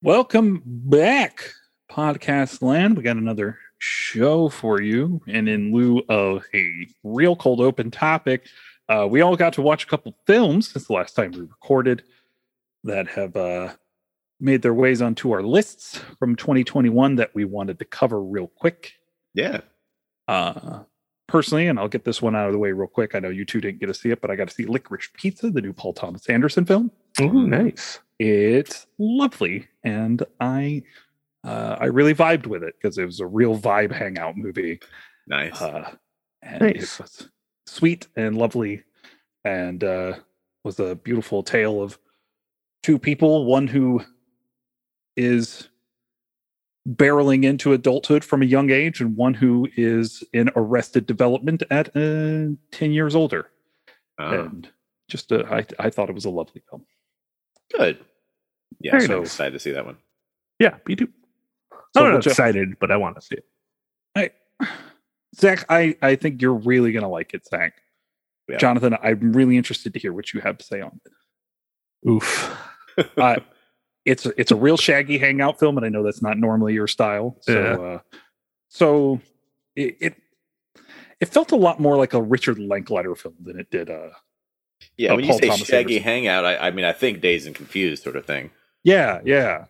Welcome back, podcast land. We got another show for you. And in lieu of a real cold open topic, uh, we all got to watch a couple films since the last time we recorded that have uh, made their ways onto our lists from 2021 that we wanted to cover real quick. Yeah. Uh, personally, and I'll get this one out of the way real quick. I know you two didn't get to see it, but I got to see Licorice Pizza, the new Paul Thomas Anderson film. Ooh, nice. It's lovely, and I uh, I really vibed with it because it was a real vibe hangout movie. Nice. Uh, and Nice. it was sweet and lovely, and uh, was a beautiful tale of two people. One who is barreling into adulthood from a young age, and one who is in arrested development at uh, ten years older. Uh, And just, uh, I I thought it was a lovely film. Good. Yeah, Very so nice. excited to see that one. Yeah, me too. So I'm we'll not ju- excited, but I want to see it. Zach, I, I think you're really going to like it, Zach. Yeah. Jonathan, I'm really interested to hear what you have to say on it. Oof. Uh, it's it's a real shaggy hangout film, and I know that's not normally your style. So, Yeah. uh, so it, it it felt a lot more like a Richard Linklater film than it did. Uh, Yeah, Uh, when Paul you say Thomas shaggy Anderson. hangout, I, I mean, I think Dazed and Confused sort of thing. yeah, yeah,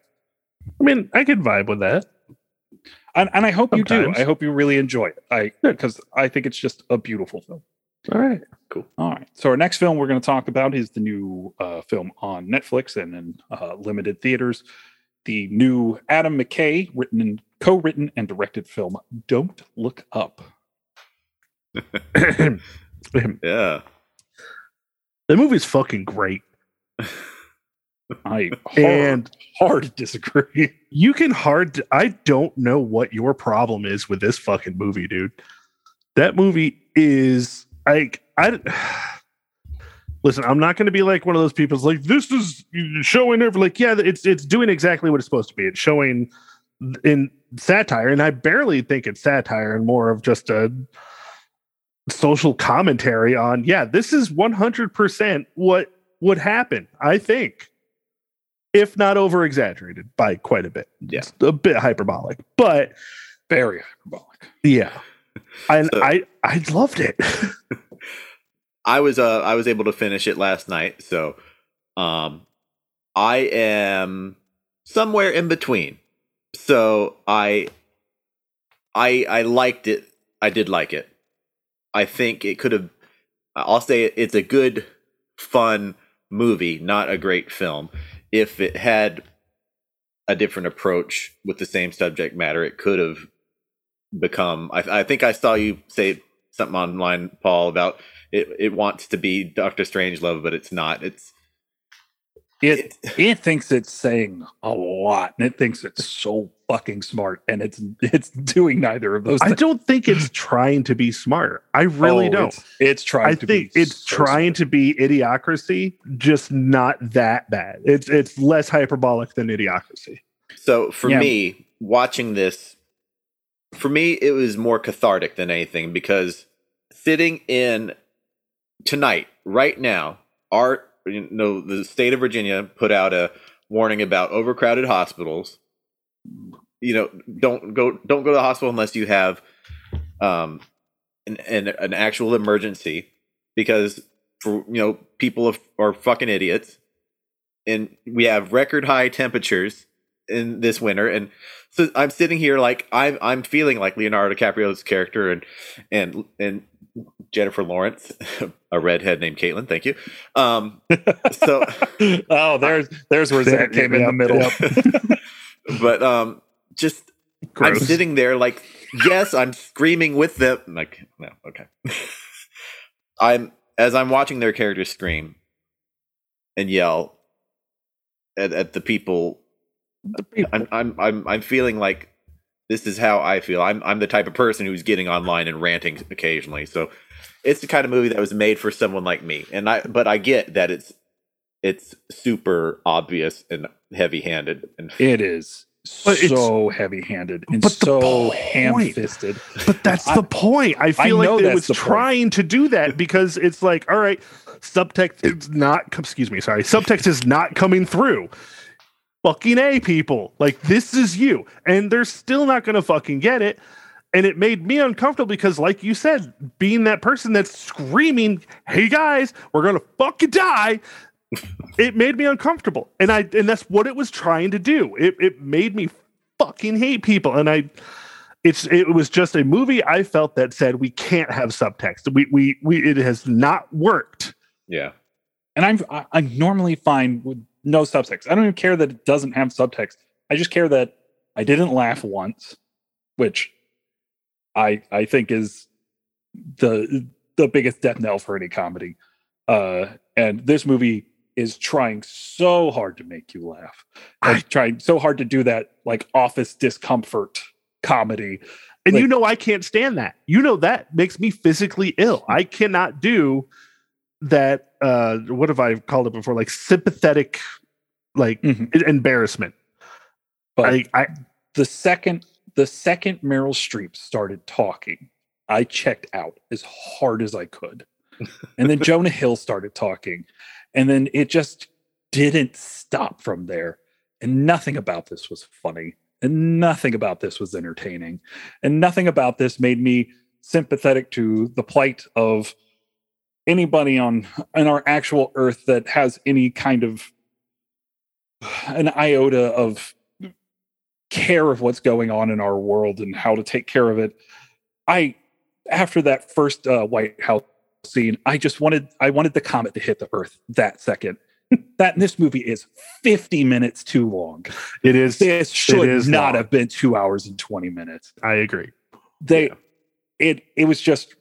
I mean, I could vibe with that. and, and I hope you do. I hope you really enjoy it. I because I think it's just a beautiful film. All right, cool. All right. So our next film we're going to talk about is the new uh, film on Netflix and in uh, limited theaters. The new Adam McKay written and co-written and directed film "Don't Look Up." the movie's fucking great. I hard, And hard disagree. you can hard I don't know what your problem is with this fucking movie, dude. That movie is like I Listen, I'm not going to be like one of those people like this is showing every like yeah, it's it's doing exactly what it's supposed to be. It's showing in satire and I barely think it's satire and more of just a social commentary on yeah, this is 100% what would happen, I think. If not over exaggerated by quite a bit. Yeah. It's a bit hyperbolic. But Very hyperbolic. yeah. And So- I I loved it. I was uh I was able to finish it last night, so um I am somewhere in between. So I I I liked it. I did like it. I think it could have I'll say it, it's a good fun movie, not a great film. If it had a different approach with the same subject matter, it could have become I, I think I saw you say something online, Paul, about it it wants to be Doctor Strangelove, but it's not. It's It it thinks it's saying a lot, and it thinks it's so fucking smart, and it's it's doing neither of those. I things. don't think it's trying to be smart. I really Oh, don't. It's, it's trying I to think be. it's so trying to be idiocracy, just not that bad. It's it's less hyperbolic than idiocracy. So for Yeah. me, watching this, for me, it was more cathartic than anything because sitting in tonight, right now, our you know the state of Virginia put out a warning about overcrowded hospitals. You know, don't go don't go to the hospital unless you have um an an, an actual emergency because for you know people are, are fucking idiots and we have record high temperatures in this winter and so i'm sitting here like i'm i'm feeling like leonardo dicaprio's character and and and jennifer lawrence a redhead named caitlin thank you um so oh, there's there's where Zach came in the middle. yep. but um just i'm sitting there like yes i'm screaming with them like no okay i'm as i'm watching their characters scream and yell at, at The people- I'm I'm I'm I'm feeling like this is how I feel. I'm I'm the type of person who's getting online and ranting occasionally. So it's the kind of movie that was made for someone like me. And I but I get that it's it's super obvious and heavy-handed and It is But so heavy-handed and but so point- ham-fisted. But that's I- the point. I feel I like it was the point. trying to do that because it's like, all right, subtext is not. Excuse me, sorry. Subtext is not coming through. Fucking A people. Like this is you. And they're still not gonna fucking get it. And it made me uncomfortable because, like you said, being that person that's screaming, Hey guys, we're gonna fucking die. it made me uncomfortable. And I and that's what it was trying to do. It it made me fucking hate people. And I it's it was just a movie I felt that said we can't have subtext. We we we it has not worked. Yeah. And I'm I- I'm normally fine with no subtext. I don't even care that it doesn't have subtext. I just care that I didn't laugh once, which I I think is the the biggest death knell for any comedy. Uh, and this movie is trying so hard to make you laugh. I- trying so hard to do that like office discomfort comedy. And Like- you know I can't stand that. You know that makes me physically ill. I cannot do that uh what have I called it before? Like sympathetic like Mhm. e- embarrassment. But I, I the second the second Meryl Streep started talking, I checked out as hard as I could. And then Jonah Hill started talking, and then it just didn't stop from there. And nothing about this was funny, and nothing about this was entertaining, and nothing about this made me sympathetic to the plight of anybody on on our actual earth that has any kind of an iota of care of what's going on in our world and how to take care of it. I after that first uh, White House scene, I just wanted I wanted the comet to hit the Earth that second. that this movie is 50 minutes too long. it is This should is not long. have been two hours and 20 minutes. I agree. They Yeah. it it was just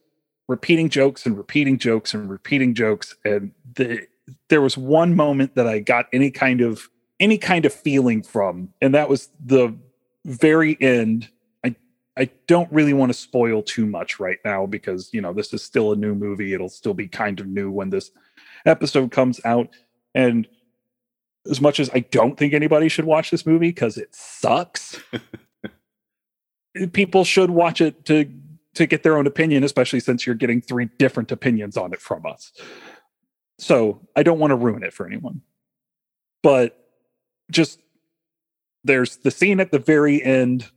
repeating jokes and repeating jokes and repeating jokes. And the there was one moment that I got any kind of any kind of feeling from, and that was the very end. I I don't really want to spoil too much right now because you know this is still a new movie. It'll still be kind of new when this episode comes out. And as much as I don't think anybody should watch this movie because it sucks, people should watch it to to get their own opinion, especially since you're getting three different opinions on it from us. So I don't want to ruin it for anyone. But just there's the scene at the very end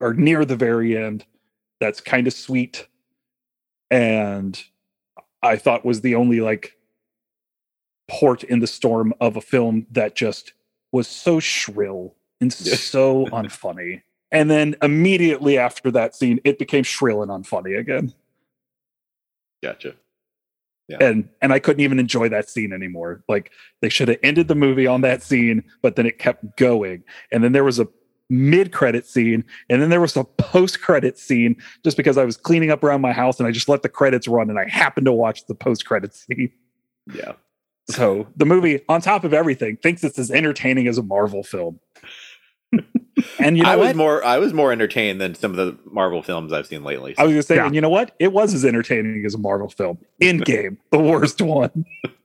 or near the very end that's kind of sweet and I thought was the only like port in the storm of a film that just was so shrill and so unfunny. And then immediately after that scene, it became shrill and unfunny again. Gotcha. And and I couldn't even enjoy that scene anymore. Like they should have ended the movie on that scene, but then it kept going. And then there was a mid-credit scene, and then there was a post-credit scene just because I was cleaning up around my house and I just let the credits run and I happened to watch the post-credit scene. Yeah. So the movie, on top of everything, thinks it's as entertaining as a Marvel film. and you know I was what? more I was more entertained than some of the Marvel films I've seen lately. I was gonna say, Yeah. and you know what? It was as entertaining as a Marvel film. Endgame, the worst one.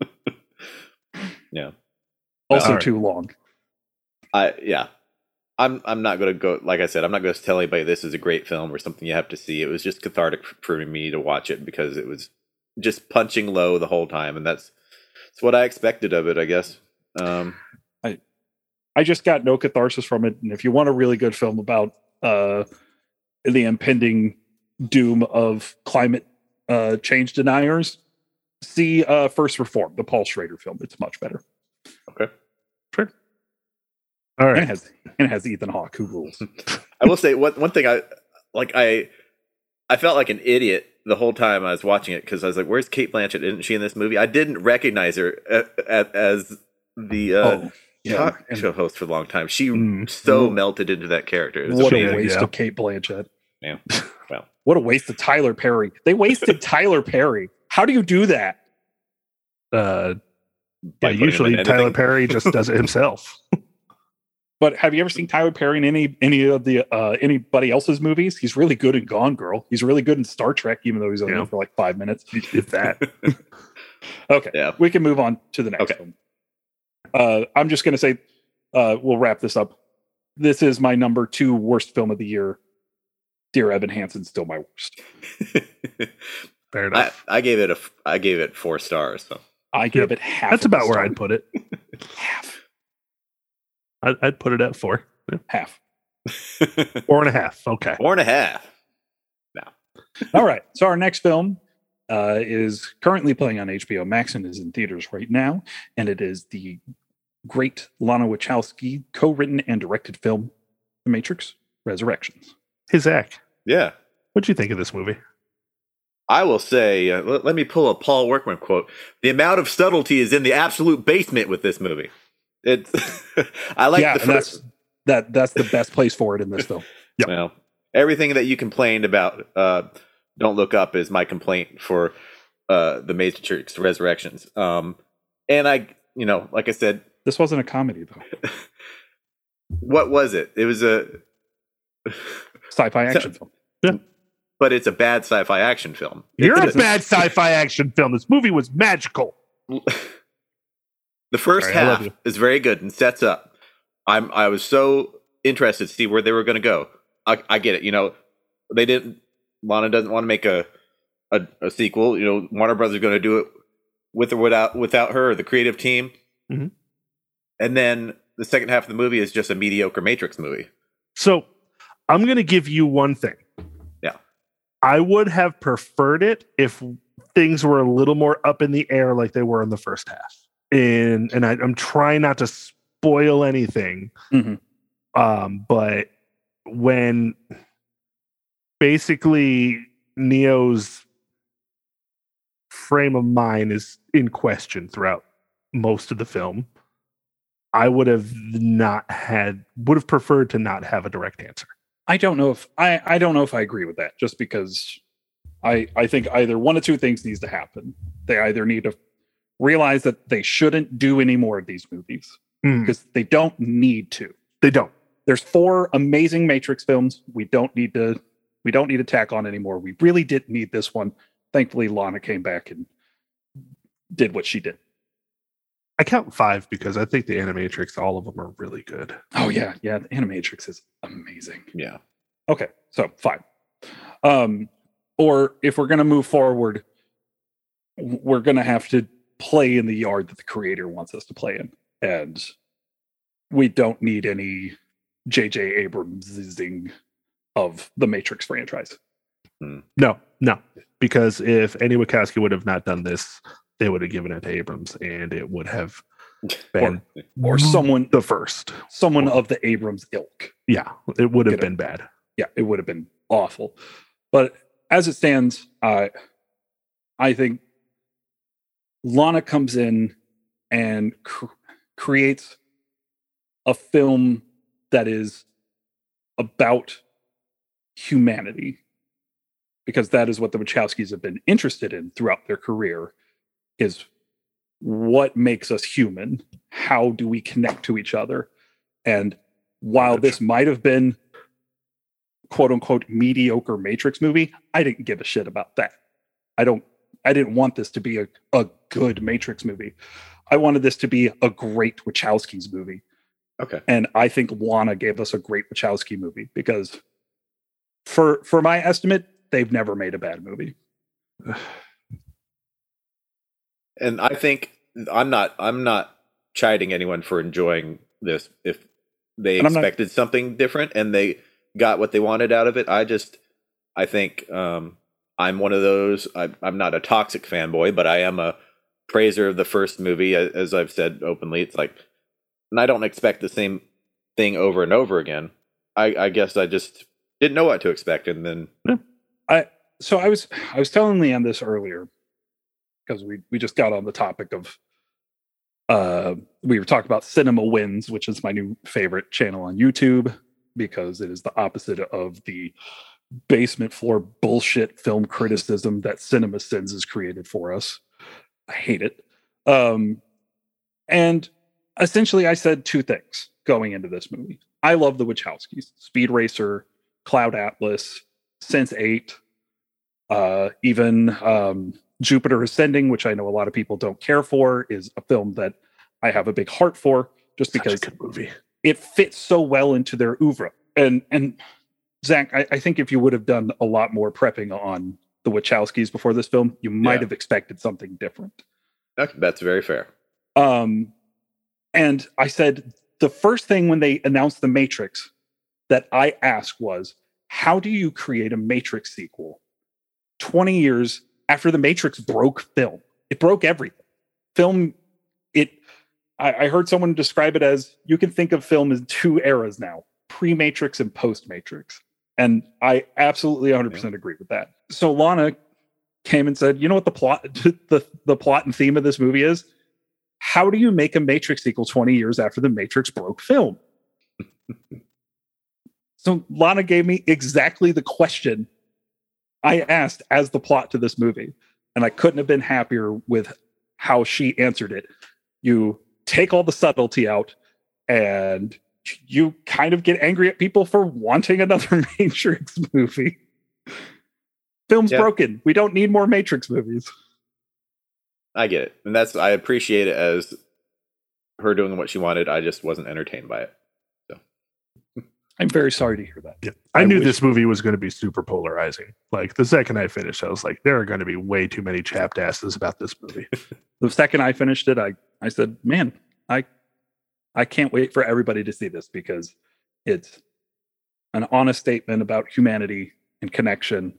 Yeah. Also Alright. too long. I yeah. I'm I'm not gonna go like I said, I'm not gonna tell anybody this is a great film or something you have to see. It was just cathartic for me to watch it because it was just punching low the whole time, and that's that's what I expected of it, I guess. Um I just got no catharsis from it. And if you want a really good film about uh, the impending doom of climate uh, change deniers, see uh, First Reform, the Paul Schrader film. It's much better. okay. All And it has and it has Ethan Hawke who rules. I will say one one thing I like I I felt like an idiot the whole time I was watching it because I was like, "Where's Cate Blanchett? Isn't she in this movie?" I didn't recognize her uh, uh, as the uh, oh, yeah. talk And show host for a long time. She Mm. so melted into that character. It was what a waste yeah. of Cate Blanchett. Yeah. Well. what a waste of Tyler Perry. They wasted Tyler Perry. How do you do that? Uh, By yeah, usually Tyler. Perry just does it himself. But have you ever seen Tyler Perry in any any of the uh, anybody else's movies? He's really good in Gone Girl. He's really good in Star Trek, even though he's only Yeah. for like five minutes. if that. Okay, Yeah. we can move on to the next Okay. one. Uh, I'm just going to say, uh, we'll wrap this up. This is my number two worst film of the year. Dear Evan Hansen, still my worst. Fair enough. I gave it a I gave it four stars. So I give it half. That's about where. I'd put it. half. I'd, I'd put it at four, half. four and a half. Okay. Four and a half. All right. So our next film uh, is currently playing on HBO Max and is in theaters right now, and it is the great Lana Wachowski co-written and directed film, The Matrix: Resurrections. Hey Zach, Yeah. what'd you think of this movie? I will say, uh, let, let me pull a Paul Workman quote. The amount of subtlety is in the absolute basement with this movie. It's, I like yeah, the first, that's that. That's the best place for it in this film. Yep. well, everything that you complained about, uh, Don't Look Up is my complaint for uh, the Matrix Resurrections. Um, and I, you know, like I said, This wasn't a comedy though. what was it? It was a, Sci-fi So- action film. but it's a bad sci-fi action film. You're a bad sci-fi action film. This movie was magical. the first Sorry, I love half is very good and sets up. I'm I was so interested to see where they were going to go. I, I get it. You know, they didn't. Lana doesn't want to make a, a a sequel. You know, Warner Brothers are going to do it with or without without her, the creative team. Mhm. And then the second half of the movie is just a mediocre Matrix movie. So I'm going to give you one thing. Yeah. I would have preferred it if things were a little more up in the air like they were in the first half. And and I, I'm trying not to spoil anything. Mhm. Um, but when basically Neo's frame of mind is in question throughout most of the film, I would have not had would have preferred to not have a direct answer. I don't know if I I don't know if I agree with that. Just because I I think either one of two things needs to happen. They either need to realize that they shouldn't do any more of these movies Mm, because they don't need to. they don't. There's four amazing Matrix films. We don't need to we don't need to tack on anymore. We really didn't need this one. Thankfully, Lana came back and did what she did. I count five because I think the Animatrix, all of them are really good. Oh yeah, yeah. The Animatrix is amazing. Yeah. Okay, so fine. Um, or if we're gonna move forward, we're gonna have to play in the yard that the creator wants us to play in, and we don't need any J.J. Abramsing of the Matrix franchise. No, no, because if Andy Wachowski would have not done this, they would have given it to Abrams, and it would have been Or someone, the first. someone of the Abrams ilk. Yeah, it would have Get it. been bad. yeah, it would have been awful. But as it stands, uh, I think Lana comes in and cr- creates a film that is about humanity because that is what the Wachowskis have been interested in throughout their career is what makes us human. How do we connect to each other? And while this might have been quote unquote mediocre matrix movie i didn't give a shit about that. I don't i didn't want this to be a, a good matrix movie. I wanted this to be a great wachowskis movie. Okay. and i think lana gave us a great wachowski movie because for for my estimate they've never made a bad movie And I think I'm not I'm not chiding anyone for enjoying this if they And I'm not- expected something different and they got what they wanted out of it. I just I think um I'm one of those I I'm not a toxic fanboy, but I am a praiser of the first movie as I've said openly. It's like and I don't expect the same thing over and over again. I I guess I just didn't know what to expect and then I. so I was I was telling Leanne this earlier because we we just got on the topic of uh we were talking about cinema wins, which is my new favorite channel on YouTube because it is the opposite of the basement floor bullshit film criticism that Cinema Sins has created for us. I hate it. Um and essentially I said two things going into this movie. I love the Wachowskis, Speed Racer, Cloud Atlas, Sense 8, uh, even um, Jupiter Ascending, which I know a lot of people don't care for, is a film that I have a big heart for, just because it fits so well into their oeuvre. And and Zach, I, I think if you would have done a lot more prepping on the Wachowskis before this film, you might Yeah. have expected something different. that's very fair. Um, and I said the first thing when they announced the Matrix that I asked was, how do you create a Matrix sequel 20 years after the Matrix broke film? It broke everything. Film, it, I, I heard someone describe it as you can think of film as two eras now pre Matrix and post Matrix. And I absolutely 100% agree with that. So Lana came and said, you know what the plot, the, the plot and theme of this movie is? How do you make a Matrix sequel 20 years after the Matrix broke film? so Lana gave me exactly the question I asked as the plot to this movie. And I couldn't have been happier with how she answered it. You take all the subtlety out and you kind of get angry at people for wanting another Matrix movie. Film's yeah. broken. We don't need more Matrix movies. I get it. And that's I appreciate it as her doing what she wanted. I just wasn't entertained by it. So I'm very sorry to hear that. Yeah. I, I knew wish- this movie was going to be super polarizing. Like the second I finished, I was like, there are going to be way too many chapped asses about this movie. the second I finished it, I I said, man, I I can't wait for everybody to see this because it's an honest statement about humanity and connection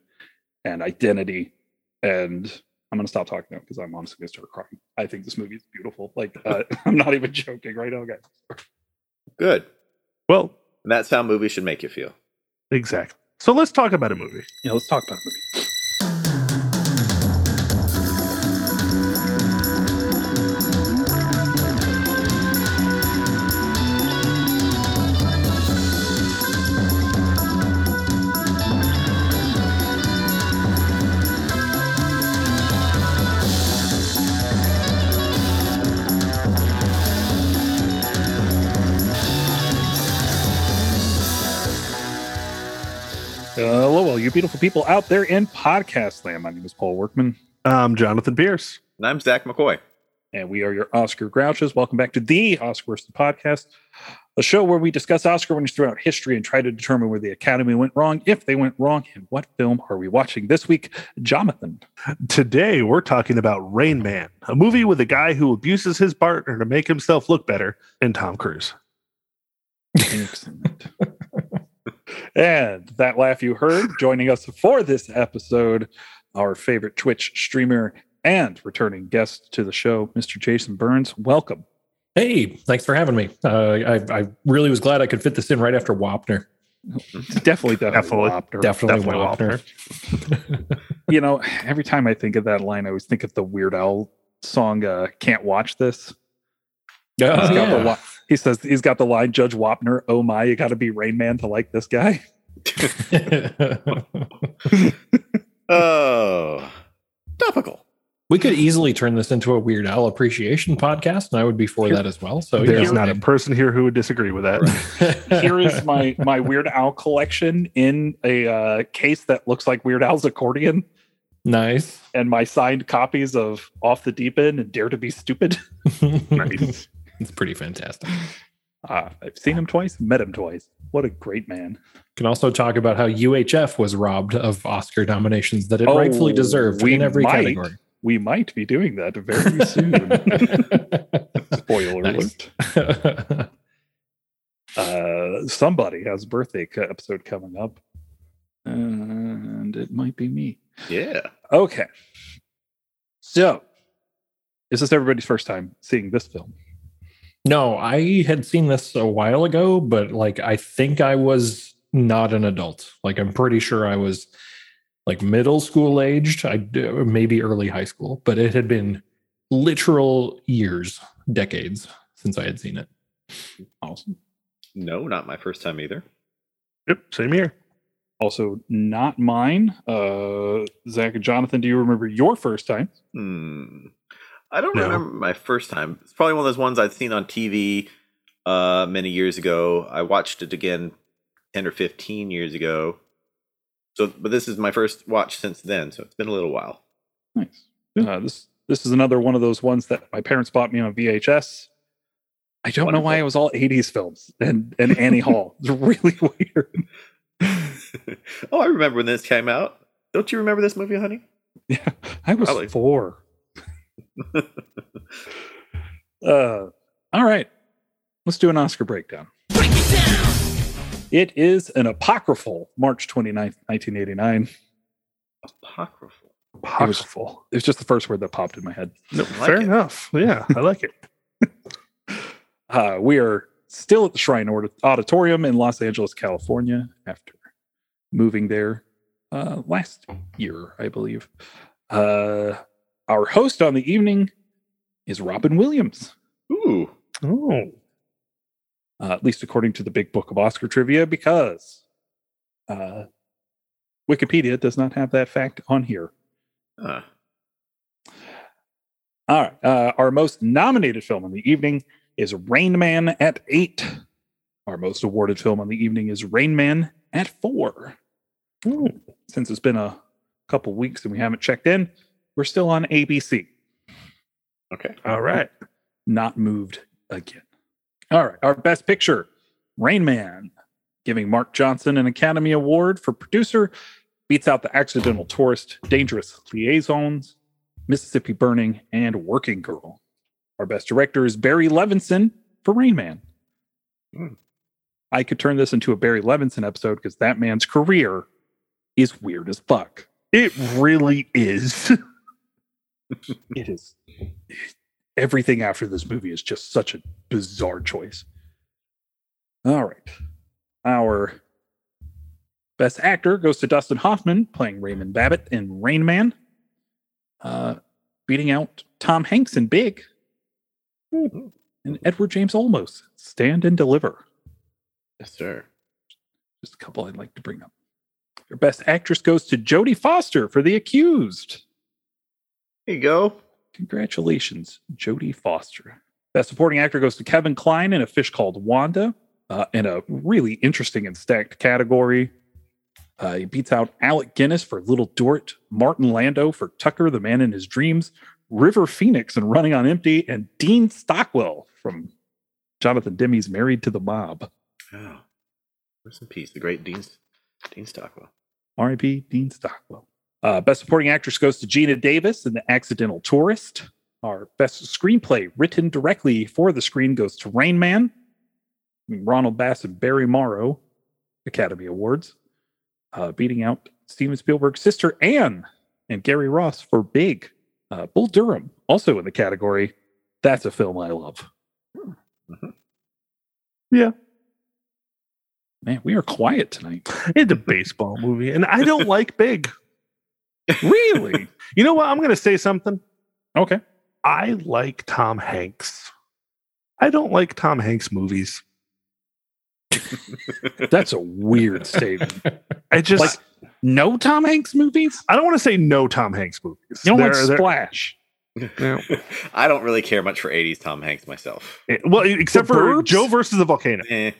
and identity. And I'm going to stop talking now because I'm honestly going to start crying. I think this movie is beautiful. Like, uh, I'm not even joking right now, guys. Good. Well, that's how movies should make you feel. Exactly. So let's talk about a movie. Yeah, let's talk about a movie. You beautiful people out there in podcast land. My name is Paul Workman. I'm Jonathan Pierce. And I'm Zach McCoy. And we are your Oscar Grouches. Welcome back to the Oscar Worsted Podcast, a show where we discuss Oscar winners throughout history and try to determine where the Academy went wrong, if they went wrong, and what film are we watching this week, Jonathan? Today, we're talking about Rain Man, a movie with a guy who abuses his partner to make himself look better, and Tom Cruise. Excellent. And that laugh you heard joining us for this episode, our favorite Twitch streamer and returning guest to the show, Mr. Jason Burns. Welcome. Hey, thanks for having me. Uh, I, I, really was glad I could fit this in right after Wapner. definitely, definitely, definitely Wapner. Definitely, definitely Wapner. you know, every time I think of that line, I always think of the Weird Al song uh, "Can't Watch This." Uh, yeah he says he's got the line Judge Wapner, oh my, you got to be Rain Man to like this guy. oh, topical. We could easily turn this into a Weird Al appreciation podcast, and I would be for that as well. So there's not a person here who would disagree with that. here is my my Weird Al collection in a uh, case that looks like Weird Al's accordion. Nice. And my signed copies of Off the Deep End and Dare to Be Stupid. nice. It's pretty fantastic. Uh, I've seen him twice, met him twice. What a great man. Can also talk about how UHF was robbed of Oscar nominations that it oh, rightfully deserved in every might, category. We might be doing that very soon. Spoiler alert. uh, somebody has a birthday episode coming up, and it might be me. Yeah. Okay. So, is this everybody's first time seeing this film? No, I had seen this a while ago, but like I think I was not an adult. Like I'm pretty sure I was like middle school aged, I maybe early high school, but it had been literal years, decades since I had seen it. Awesome. No, not my first time either. Yep, same here. Also, not mine. Uh, Zach and Jonathan, do you remember your first time? Hmm. I don't no. remember my first time. It's probably one of those ones I'd seen on TV uh, many years ago. I watched it again ten or fifteen years ago. So, but this is my first watch since then, so it's been a little while. Nice. Uh, this this is another one of those ones that my parents bought me on VHS. I don't Wonderful. know why it was all '80s films and and Annie Hall. It's really weird. oh, I remember when this came out. Don't you remember this movie, honey? Yeah, I was Probably. four. uh, all right. let's do an Oscar breakdown. It is an apocryphal March 29th, 1989. Apocryphal. Apocryphal. It was just the first word that popped in my head. No, like fair it. enough. Yeah, I like it. Uh, we are still at the Shrine Aud- Auditorium in Los Angeles, California, after moving there uh, last year, I believe. Uh, our host on the evening is Robin Williams, Ooh. Oh, uh, at least according to the Big Book of Oscar Trivia, because uh, Wikipedia does not have that fact on here. Huh. All right. Uh, our most nominated film on the evening is Rain Man at eight. Our most awarded film on the evening is Rain Man at four. Ooh. Since it's been a couple weeks and we haven't checked in, we're still on ABC. Okay. all right. Not moved again. All right. Our best picture, Rain Man, giving Mark Johnson an Academy Award for producer, beats out The Accidental Tourist, Dangerous Liaisons, Mississippi Burning, and Working Girl. Our best director is Barry Levinson for Rain Man. Hmm. I could turn this into a Barry Levinson episode because that man's career is weird as fuck. It really is. It is. Everything after this movie is just such a bizarre choice. All right. Our best actor goes to Dustin Hoffman playing Raymond Babbitt in Rain Man, uh, beating out Tom Hanks in Big, and Edward James Olmos Stand and Deliver. Yes, sir. Just a couple I'd like to bring up. Your best actress goes to Jodie Foster for The Accused. Here you go. Congratulations, Jodie Foster. Best supporting actor goes to Kevin Kline in A Fish Called Wanda, uh, in a really interesting and stacked category. Uh, he beats out Alec Guinness for Little Dorrit, Martin Landau for Tucker, the Man in His Dreams, River Phoenix and Running on Empty, and Dean Stockwell from Jonathan Demme's Married to the Mob. Oh. Rest in peace, the great Dean, Dean Stockwell. R.I.P. Dean Stockwell. Uh, best supporting actress goes to Geena Davis in The Accidental Tourist. Our best screenplay written directly for the screen goes to Rain Man. Ronald Bass and Barry Morrow, Academy Awards, uh, beating out Steven Spielberg's sister Anne and Gary Ross for Big. Uh, Bull Durham, also in the category. That's a film I love. Mhm. Yeah. Man, we are quiet tonight. It's a baseball movie, and I don't like big. Really? You know what? I'm going to say something. okay. I like Tom Hanks. I don't like Tom Hanks movies. That's a weird statement. I just Like, No Tom Hanks movies? I don't want to say no Tom Hanks movies. You don't like They're- they're- Splash? yeah. I don't really care much for 80s Tom Hanks myself. Eh, Well, except The for Burbs? Joe versus the volcano. Eh,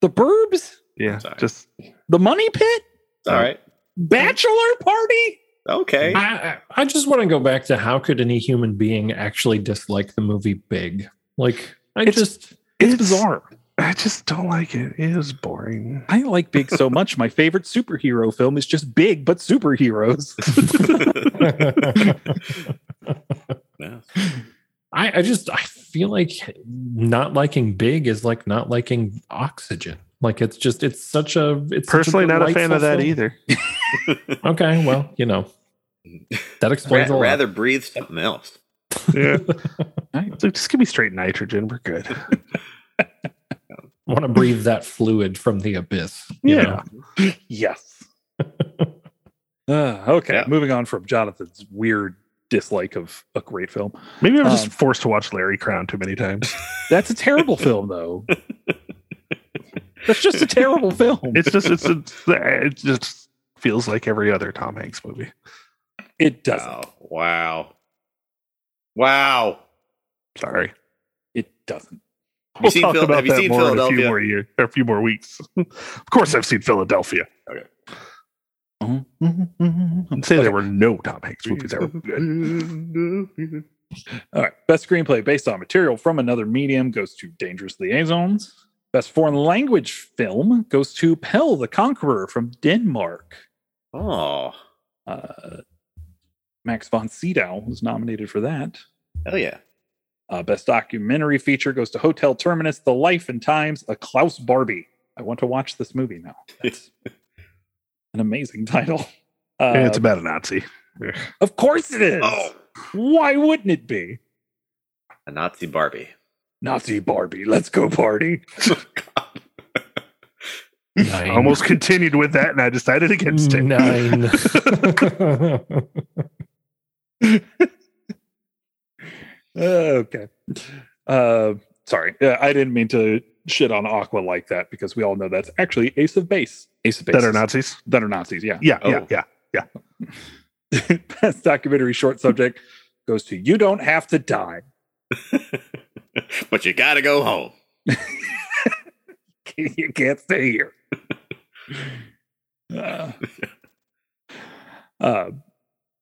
The Burbs? Yeah, just The Money Pit? all right. Bachelor Party? Okay. I, I just want to go back to how could any human being actually dislike the movie Big? Like, I It's- just It's, It's- bizarre. I just don't like it. It is boring. I like Big so much. My favorite superhero film is just Big, but superheroes. Yeah. I, I just I feel like not liking Big is like not liking Oxygen. Like it's just it's such a it's such Personally, not a fan of that film. either. Okay, well, you know that explains Ra- a lot. rather breathe something else. Yeah, I- so just give me straight nitrogen. We're good. want to breathe that fluid from the abyss. you Yeah. know? yes. Uh, okay, Yeah. moving on from Jonathan's weird dislike of a great film. Maybe I'm just Um, forced to watch Larry Crowne too many times. That's a terrible film, though. That's just a terrible film. It's just it's, it's it just feels like every other Tom Hanks movie. it doesn't. Wow. Wow. Wow. Sorry. It doesn't. Have you We'll seen, talk Phil- about have you that seen more in a few Philadelphia? more years, a few more weeks. of course, I've seen Philadelphia. Okay. I'd say there were no Tom Hanks movies that were good. All right. Best screenplay based on material from another medium goes to Dangerous Liaisons. Best foreign language film goes to Pelle the Conqueror from Denmark. Oh, Uh, Max von Sydow was nominated for that. hell yeah. Uh, best documentary feature goes to Hotel Terminus: The Life and Times of Klaus Barbie. I want to watch this movie now. It's an amazing title. Uh, And it's about a Nazi. of course it is. Oh, Why wouldn't it be? a Nazi Barbie. Nazi Barbie, let's go party. Nine. Almost continued with that, and I decided against it. Nine. okay. Uh, sorry, uh, I didn't mean to shit on Aqua like that because we all know that's actually Ace of Base. Ace of Base that are Nazis. that are Nazis. Yeah. Yeah, Oh. yeah, yeah. Best documentary short subject goes to "You Don't Have to Die." but you gotta go home. you can't stay here. Uh, uh,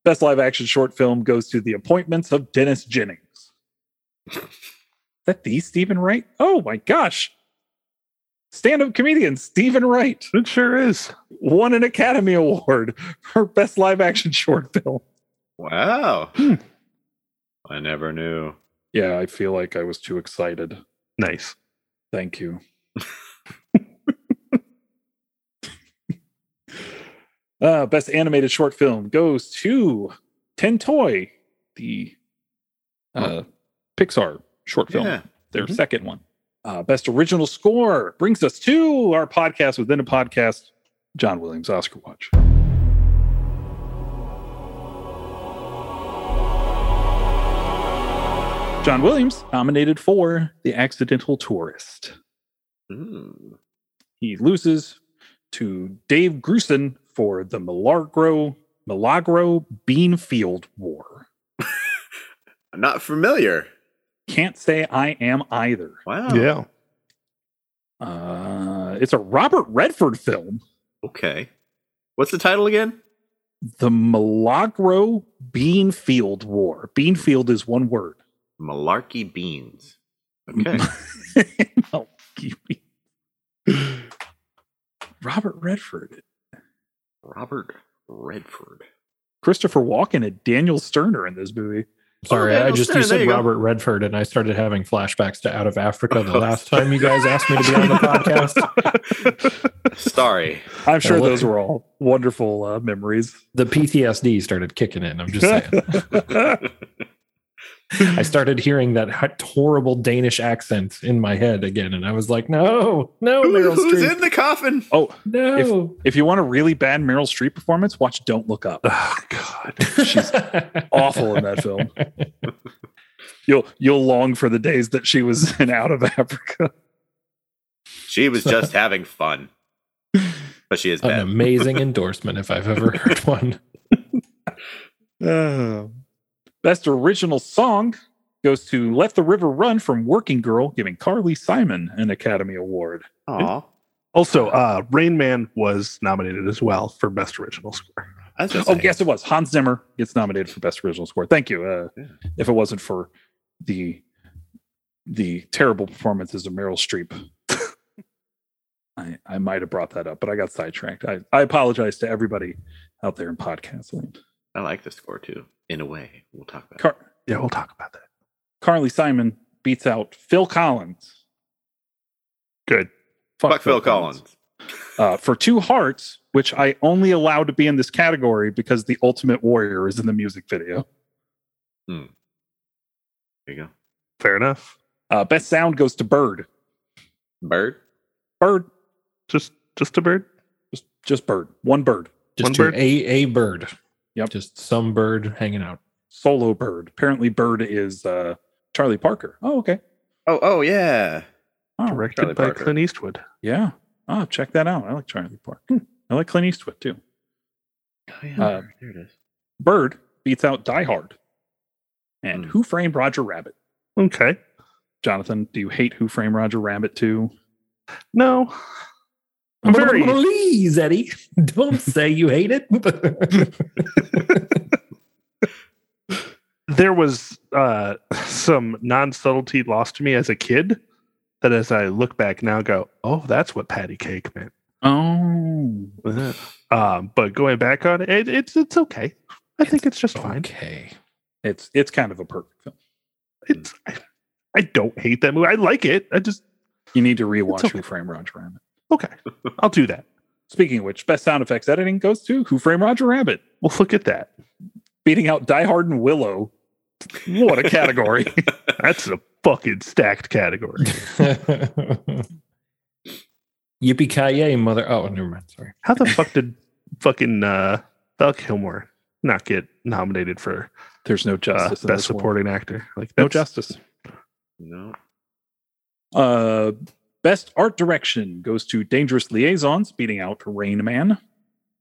best live action short film goes to The Appointments of Dennis Jennings. Is that the Steven Wright? Oh my gosh. Stand up comedian Steven Wright It sure is. won an Academy Award for Best Live Action Short Film. Wow. Hmm. I never knew. Yeah, I feel like I was too excited. Nice. Thank you. uh, best animated short film goes to Tin Toy, the uh, Pixar short film, Yeah. their Mhm. second one. Uh, best original score brings us to our podcast within a podcast, John Williams Oscar Watch. John Williams nominated for The Accidental Tourist. Hmm. He loses to Dave Grusin for the Milagro Milagro Beanfield War. I'm not familiar. Can't say I am either. Wow. Yeah. Uh, it's a Robert Redford film. Okay. What's the title again? The Milagro Beanfield War. Beanfield is one word. Malarkey Beans. Okay. Milwaukee Robert Redford. Robert Redford. Christopher Walken and Daniel Stern are in this movie. Sorry, Oh, I just Stern, you said you go. Robert Redford, and I started having flashbacks to Out of Africa the last time you guys asked me to be on the podcast. Sorry. I'm sure look- those were all wonderful uh, memories. The PTSD started kicking in. I'm just saying. I started hearing that horrible Danish accent in my head again, and I was like, "No, no, Who- Meryl who's Streep, in the coffin? oh, no." if you want a really bad Meryl Streep performance, watch Don't Look Up. Oh God. She's awful in that film. You'll you'll long for the days that she was in Out of Africa. She was just having fun. But she is An bad. amazing endorsement if I've ever heard one. Uh, best original song goes to Let the River Run from Working Girl, giving Carly Simon an Academy Award. Aw. Also, uh, Rain Man was nominated as well for Best Original Score. I was just Oh, saying. yes, it was. Hans Zimmer gets nominated for Best Original Score. Thank you. Uh, Yeah. If it wasn't for the the terrible performances of Meryl Streep, I, I might have brought that up, but I got sidetracked. I, I apologize to everybody out there in podcast land. I like the score too. In a way. We'll talk about it. Car- Yeah, we'll talk about that. Carly Simon beats out Phil Collins. Good. Fuck Phil Collins. uh, for two hearts, which I only allowed to be in this category because the Ultimate Warrior is in the music video. Hmm. There you go. Fair enough. Uh, best sound goes to Bird. Bird. Bird, Just just a bird. just just Bird, one bird, Just One bird? a a bird. Yep. Just some bird hanging out. solo Bird. Apparently, Bird is uh, Charlie Parker. Oh, okay. Oh, oh yeah. Oh, Directed Charlie by Parker. Clint Eastwood. yeah. Oh, check that out. I like Charlie Parker. I like Clint Eastwood too. Oh, yeah. Uh, there it is. Bird beats out Die Hard. And Hmm. Who Framed Roger Rabbit? Okay. Jonathan, do you hate Who Framed Roger Rabbit too? No. I'm very Please, Eddie, don't say you hate it. there was uh some non-subtlety lost to me as a kid that as I look back now go, oh, that's what patty cake meant. Oh, Um, but going back on it, it it's it's okay. I think it's just fine. okay. it's it's kind of a perfect film. It's I don't hate that movie. I like it. I just You need to rewatch okay. Who Framed Roger Rabbit. Okay. I'll do that. Speaking of which, best sound effects editing goes to Who Framed Roger Rabbit, Well, look at that. beating out Die Hard and Willow. What a category! That's a fucking stacked category. Yippee ki mother! Oh, never mind. Sorry. How the fuck did fucking uh, Val Kilmer not get nominated for There's no uh, justice. in best this world. supporting actor? Like No justice. No. Uh, best art direction goes to Dangerous Liaisons, beating out Rain Man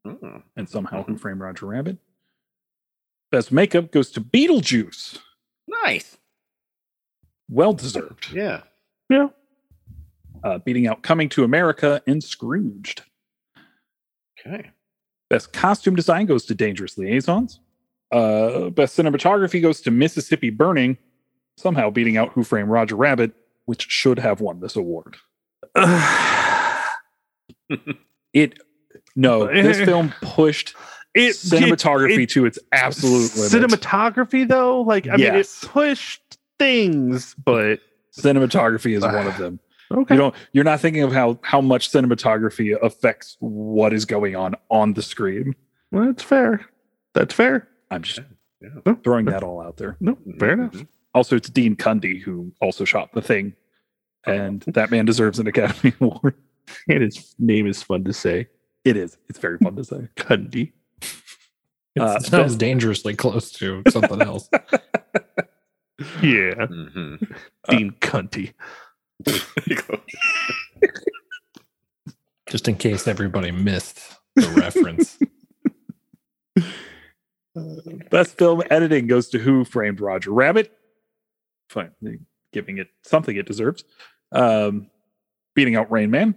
Oh. and somehow Who Framed Roger Rabbit. Best makeup goes to Beetlejuice. Nice. Well deserved. Yeah. Yeah. Uh, beating out Coming to America and Scrooged. Okay. Best costume design goes to Dangerous Liaisons. Uh, best cinematography goes to Mississippi Burning, somehow beating out Who Framed Roger Rabbit, which should have won this award. It no, this film pushed it cinematography it- to its absolute limit. cinematography though like i mean it pushed things but cinematography is one of them. okay You don't you're not thinking of how how much cinematography affects what is going on on the screen. well, that's fair that's fair I'm just Yeah. throwing that all out there. no fair enough Also, it's Dean Cundey who also shot the thing, and that man deserves an Academy Award. and his name is fun to say It is. It's very fun to say. Cundey. It Uh, sounds dangerously close to something else. yeah mhm. dean cunty Just in case everybody missed the reference. Best film editing goes to Who Framed Roger Rabbit. Fine, giving it something it deserves. Um, beating out Rain Man.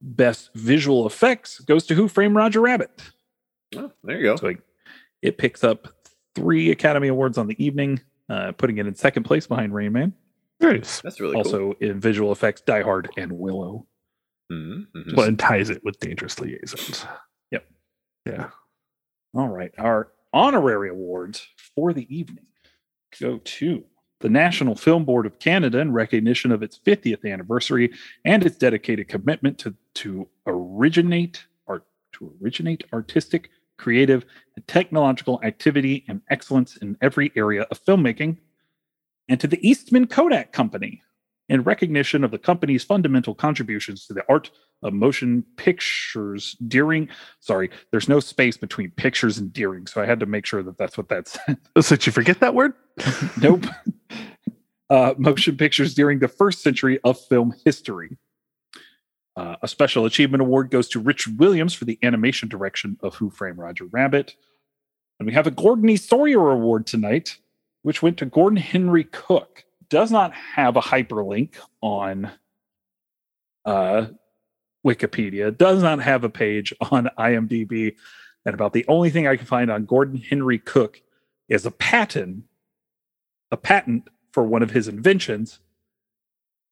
Best visual effects goes to Who Framed Roger Rabbit. Oh, there you go. So it, it picks up three Academy Awards on the evening, uh, putting it in second place behind Rain Man. nice That's really cool. also in visual effects, Die Hard and Willow. Mhm, mhm. well and ties it with dangerous liaisons Yep. yeah All right. Our honorary awards for the evening go to the National Film Board of Canada in recognition of its 50th anniversary and its dedicated commitment to, to originate art to originate artistic, creative, and technological activity and excellence in every area of filmmaking, and to the Eastman Kodak Company in recognition of the company's fundamental contributions to the art of motion pictures during sorry, there's no space between pictures and deering, so I had to make sure that that's what that said. so did you forget that word nope. Uh, motion pictures during the first century of film history. Uh, a special achievement award goes to Richard Williams for the animation direction of Who Framed Roger Rabbit. And we have a Gordon E. Sawyer Award tonight, which went to Gordon Henry Cooke. Does not have a hyperlink on uh, Wikipedia, does not have a page on IMDb. And about the only thing I can find on Gordon Henry Cooke is a patent, a patent for one of his inventions,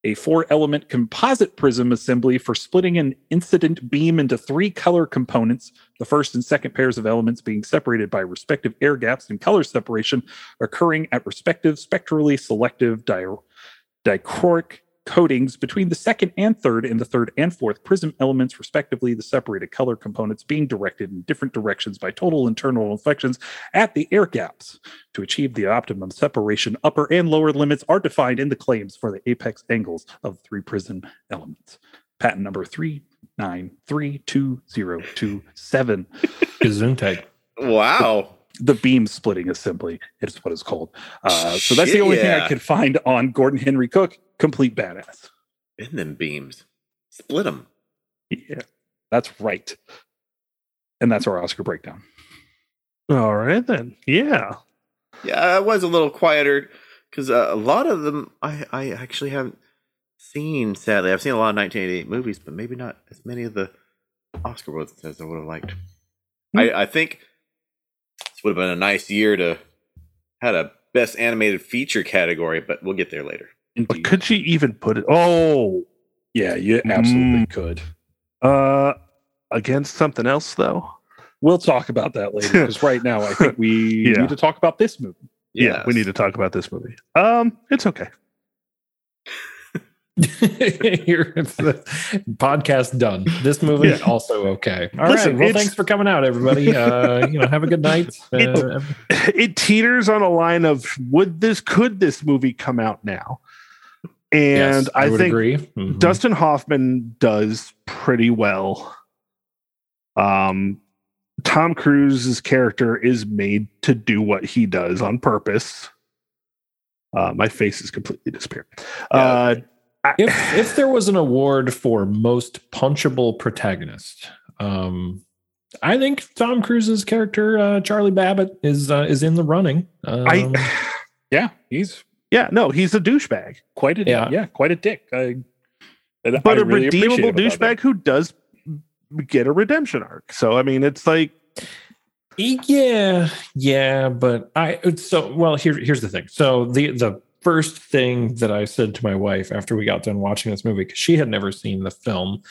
a four element composite prism assembly for splitting an incident beam into three color components, the first and second pairs of elements being separated by respective air gaps and color separation occurring at respective spectrally selective di- dichroic coatings between the second and third and the third and fourth prism elements, respectively, the separated color components being directed in different directions by total internal inflections at the air gaps. To achieve the optimum separation, upper and lower limits are defined in the claims for the apex angles of three prism elements. Patent number 393227. Gesundheit. Wow. The beam splitting assembly is what it's called. Uh, so that's the only thing I could find on Gordon Henry Cooke. Complete badass. In them beams. Split them. Yeah, that's right. And that's our Oscar breakdown. all right then yeah Yeah, I was a little quieter because uh, a lot of them I, I actually haven't seen, sadly. I've seen a lot of 1988 movies, but maybe not as many of the Oscar ones as I would have liked. I, I think this would have been a nice year to had a best animated feature category, but we'll get there later. but could she even put it oh Yeah, you absolutely could. uh against something else though We'll talk about that later because right now I think we Yeah. need to talk about this movie. yeah we need to talk about this movie um it's okay Here, it's the podcast done. This movie Yeah. also okay. All right. Listen, Well, thanks for coming out, everybody. Uh, you know, have a good night. Uh, it teeters on a line of would this could this movie come out now? And yes, I, would think agree. Mhm. Dustin Hoffman does pretty well. Um, Tom Cruise's character is made to do what he does on purpose. Uh, my face is completely disappeared. Uh, I- if if there was an award for most punchable protagonist, um, I think Tom Cruise's character uh, Charlie Babbitt is uh, is in the running. Um, I, Yeah, he's yeah, no, he's a douchebag, quite a Yeah. yeah, quite a dick. I, but I a really redeemable douchebag who does get a redemption arc. So I mean, it's like Yeah, yeah, but I so well here here's the thing. So the the first thing that I said to my wife after we got done watching this movie because she had never seen the film,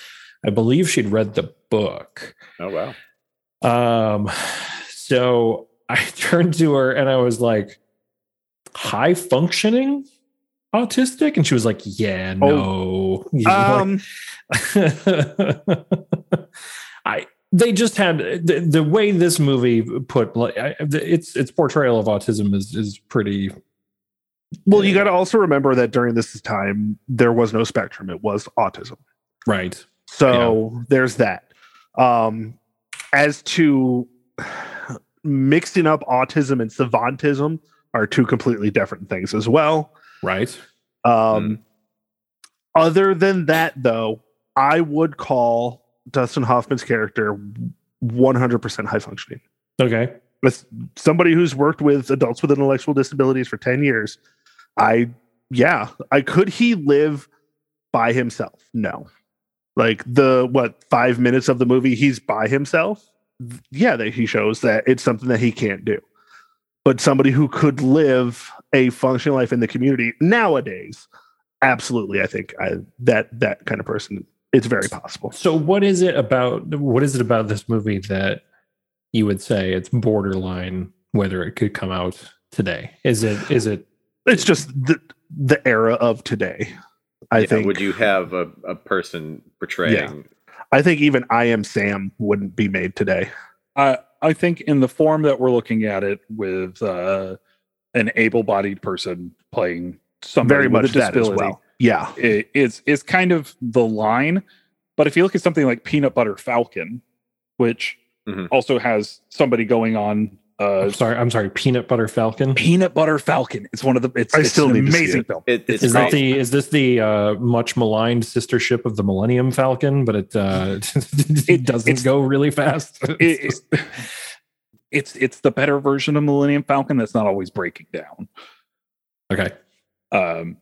I believe she'd read the book. Oh wow. Um so I turned to her and I was like high functioning autistic and she was like yeah no You know, um, I they just had the, the way this movie put like I, its its portrayal of autism is is pretty well, you got to also remember that during this time there was no spectrum; it was autism. right. So there's that. Um, as to mixing up autism and savantism are two completely different things as well. Right. Um, Other than that, though, I would call Dustin Hoffman's character 100% high functioning. Okay. With somebody who's worked with adults with intellectual disabilities for 10 years, I, yeah, I could he live by himself? No. Like the, what, five minutes of the movie, he's by himself. Yeah, that he shows that it's something that he can't do. But somebody who could live a functional life in the community nowadays, absolutely, I think I, that that kind of person, it's very possible. So what is it about what is it about this movie that you would say it's borderline whether it could come out today? Is it is it It's just the the era of today. I Yeah, think Would you have a, a person portraying? I think even I am Sam wouldn't be made today. I I think in the form that we're looking at it with uh, an able-bodied person playing somebody Very with much a that as disability, well. Yeah. it, it's it's kind of the line. But if you look at something like Peanut Butter Falcon, which Mhm. also has somebody going on uh, I'm sorry, I'm sorry, Peanut Butter Falcon. Peanut Butter Falcon, it's one of the it's, I it's still an need to see amazing it. film. It, it's Is that the is this the uh, much maligned sister ship of the Millennium Falcon, but it uh, it doesn't go really fast? It- it- it's it's the better version of Millennium Falcon that's not always breaking down. okay. um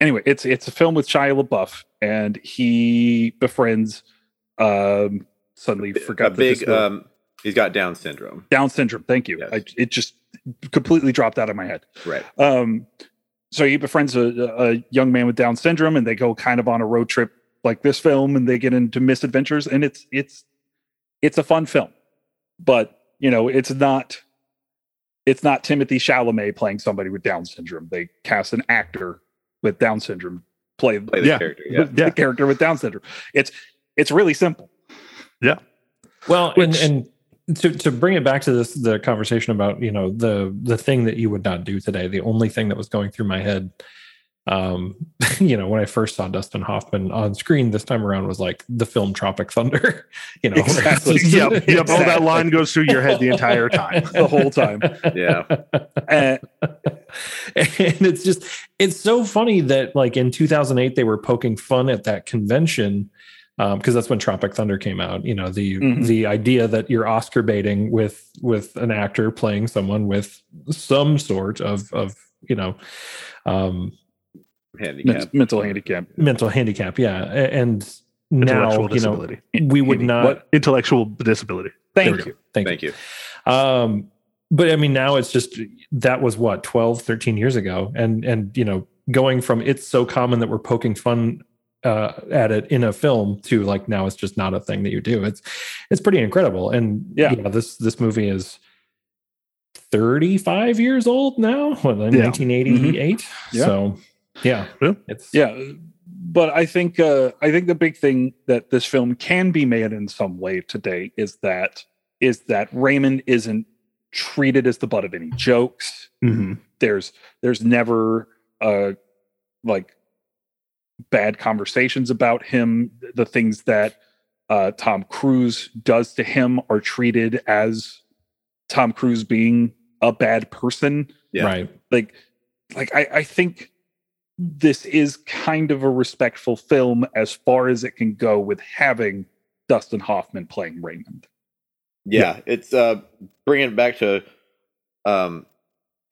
anyway it's it's a film with shia labeouf and he befriends um suddenly forgot a the big. disability- Um, he's got Down syndrome. down syndrome thank you Yes. I, it just completely dropped out of my head Right. um so he befriends a, a young man with down syndrome and they go kind of on a road trip like this film and they get into misadventures and it's it's it's a fun film but you know it's not it's not timothy chalamet playing somebody with down syndrome they cast an actor with down syndrome play, Play the Yeah. character. Yeah. the character with down syndrome it's it's really simple Yeah. Well, Which- and and to to bring it back to this the conversation about you know the the thing that you would not do today. The only thing that was going through my head, um, you know, when I first saw Dustin Hoffman on screen this time around was like the film Tropic Thunder. You know, where it's Exactly. just- yep. Yep. All that line goes through your head the entire time. the whole time Yeah. and and it's just it's so funny that like in 2008 they were poking fun at that convention because that's when Tropic Thunder came out. You know the Mhm. the idea that you're Oscar baiting with with an actor playing someone with some sort of of you know um, Handicap. mental handicap mental handicap. Yeah, and now Intellectual you know we would Handy- not. what? Intellectual disability. Thank you Thank, Thank you. you. Um, but I mean, now it's just that was what 12, 13 years ago, and and you know, going from it's so common that we're poking fun uh, at it in a film to like now it's just not a thing that you do. It's it's pretty incredible, and Yeah. you know, this this movie is thirty five years old now. Well, in Yeah. nineteen eighty eight. Yeah. So yeah, Yeah. it's yeah but I think uh, I think the big thing that this film can be made in some way today is that is that Raymond isn't treated as the butt of any jokes. Mhm. There's there's never uh like bad conversations about him. The things that uh, Tom Cruise does to him are treated as Tom Cruise being a bad person Yeah. Right. like like I, I think this is kind of a respectful film as far as it can go with having Dustin Hoffman playing Raymond. Yeah, it's uh bringing it back to um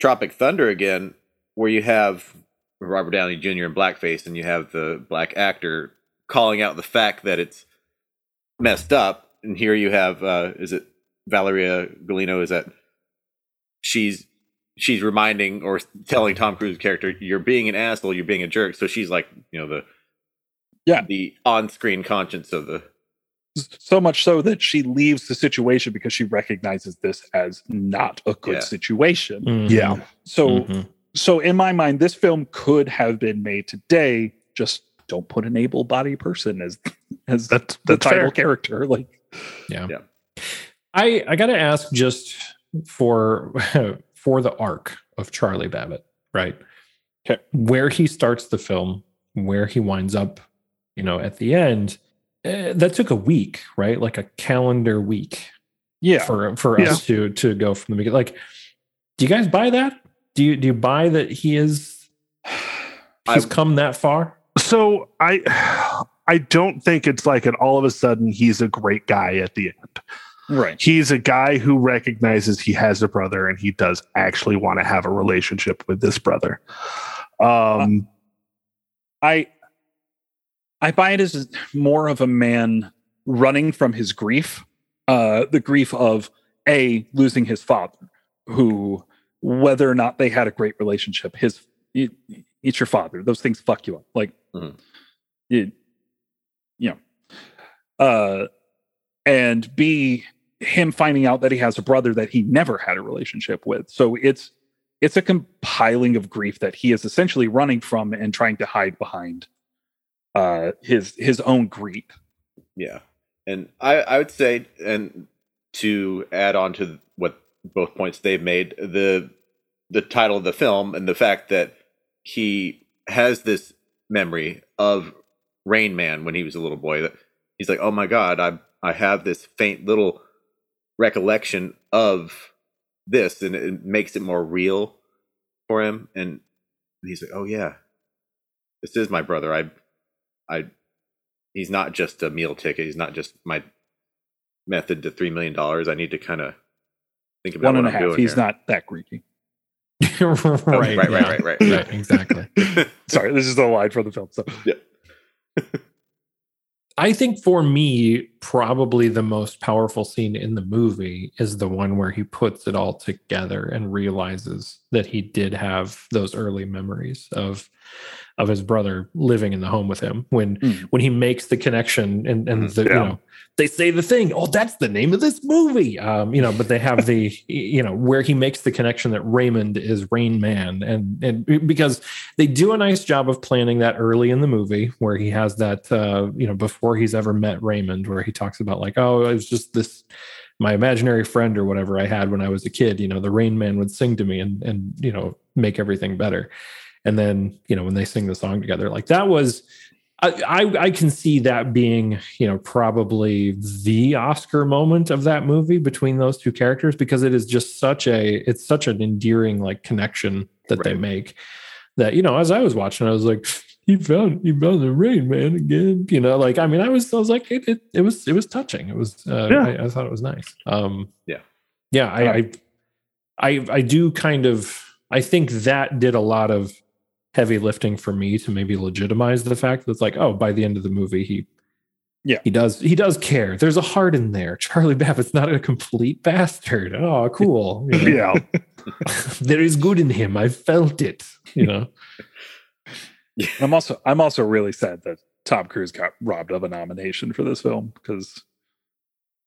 Tropic Thunder again, where you have Robert Downey Jr. in blackface, and you have the black actor calling out the fact that it's messed up, and here you have uh is it Valeria Golino? Is that she's she's reminding or telling Tom Cruise's character, "You're being an asshole, you're being a jerk." So she's like, you know, the Yeah. the on-screen conscience of the So much so that she leaves the situation because she recognizes this as not a good Yeah. situation. Mhm. Yeah. So Mhm. So in my mind, this film could have been made today. Just don't put an able-bodied person as as That's the that's title fair. character. Like Yeah. Yeah. I I got to ask just for for the arc of Charlie Babbitt, right? Okay. Where he starts the film, where he winds up, you know, at the end. eh, that took a week, right? Like a calendar week yeah, for for us to to go from the beginning. Like, do you guys buy that? Do you do you buy that he is he's I- come that far? So I I don't think it's like an all of a sudden he's a great guy at the end. right. He's a guy who recognizes he has a brother and he does actually want to have a relationship with this brother. Um I I buy it as more of a man running from his grief, uh, the grief of a losing his father, who whether or not they had a great relationship, his it, it's your father. Those things fuck you up. Like, Mhm. it, you know, uh, and b him finding out that he has a brother that he never had a relationship with. So it's it's a compiling of grief that he is essentially running from and trying to hide behind uh his his own grief Yeah, and I I would say, and to add on to what both points they've made, the the title of the film and the fact that he has this memory of Rain Man when he was a little boy. That he's like, oh my god, I I have this faint little recollection of this, and it makes it more real for him. And he's like, oh yeah, this is my brother. I I he's not just a meal ticket. He's not just my method to three million dollars. I need to kind of think about one and what a I'm half he's here. not that greasy right, Oh, right, right, yeah. right, right, right, exactly. sorry this is the line from the film so I think for me, probably the most powerful scene in the movie is the one where he puts it all together and realizes that he did have those early memories of of his brother living in the home with him when Mm. when he makes the connection and and the, you know they say the thing oh that's the name of this movie um you know but they have the you know where he makes the connection that Raymond is Rain Man and and because they do a nice job of planning that early in the movie where he has that uh you know before he's ever met Raymond where he talks about like oh it was just this my imaginary friend or whatever I had when I was a kid you know the Rain Man would sing to me and and you know make everything better. And then you know when they sing the song together like that was I, I I can see that being you know probably the Oscar moment of that movie between those two characters because it is just such a it's such an endearing like connection that they make that you know as I was watching I was like he found he found the rain man again you know like I mean I was I was like it it, it was it was touching it was uh, Yeah. I, I thought it was nice um Yeah. yeah I, I I I do kind of I think that did a lot of heavy lifting for me to maybe legitimize the fact that it's like, oh, by the end of the movie, he Yeah. he does he does care. There's a heart in there. Charlie Babbitt's not a complete bastard. Oh, cool. You know, yeah. there is good in him. I felt it. You know. I'm also i'm also really sad that tom cruise got robbed of a nomination for this film because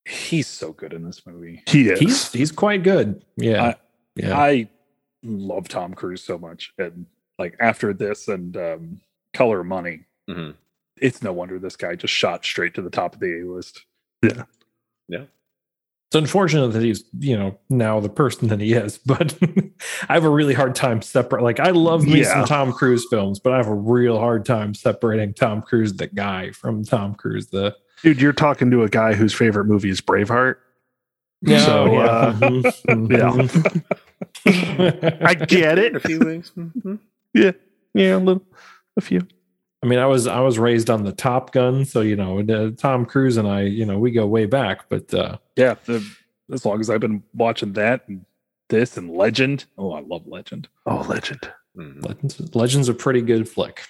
he's so good in this movie He is. he's he's quite good. Yeah. I- yeah. i love tom cruise so much and like after this and um color of money Mhm. it's no wonder this guy just shot straight to the top of the A list. It's unfortunate that he's, you know, now the person that he is, but I have a really hard time separate. Like, I love me Yeah. some Tom Cruise films, but I have a real hard time separating Tom Cruise, the guy, from Tom Cruise, the. Dude, you're talking to a guy whose favorite movie is Braveheart. Yeah, So, yeah. uh, Mhm, mhm. I get it. a it. few weeks. Mhm. Yeah, a little, a few. I mean, I was I was raised on the Top Gun, so you know, uh, Tom Cruise and I, you know, we go way back. But uh, Yeah, the, as long as I've been watching that and this and Legend. Oh, I love Legend. Oh, legend. Mhm. Legends, Legends a pretty good flick.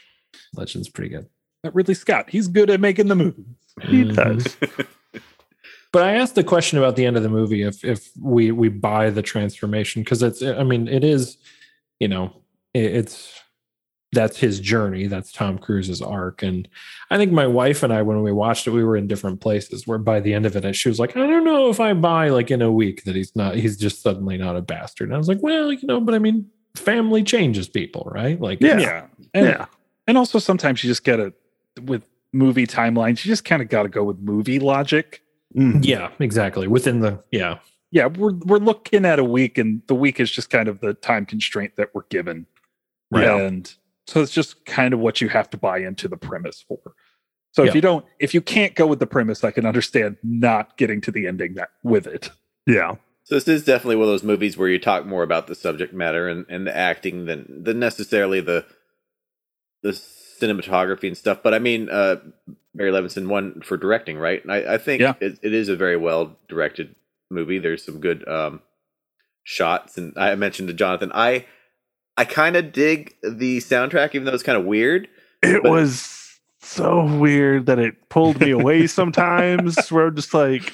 Legends pretty good. That Ridley Scott, he's good at making the movie. He Mhm. does. But I asked the question about the end of the movie if if we we buy the transformation because it's I mean it is you know it, it's that's his journey that's Tom Cruise's arc and I think my wife and I when we watched it we were in different places where by the end of it she was like I don't know if I buy like in a week that he's not he's just suddenly not a bastard and I was like well you know but I mean family changes people right like Yeah. Yeah. And, yeah. and also sometimes you just gotta with movie timelines, you just kind of gotta go with movie logic. Mhm. yeah exactly within the yeah Yeah, we're we're looking at a week and the week is just kind of the time constraint that we're given. Right. And so it's just kind of what you have to buy into the premise for. So Yeah. if you don't if you can't go with the premise, I can understand not getting to the ending that with it. Yeah. So this is definitely one of those movies where you talk more about the subject matter and, and the acting than than necessarily the the cinematography and stuff. But I mean, uh, Barry Levinson won for directing, right? And I, I think Yeah. it, it is a very well directed movie. There's some good um, shots, and I mentioned to Jonathan, I I kind of dig the soundtrack, even though it's kind of weird. It was so weird that it pulled me away sometimes where I'm just like,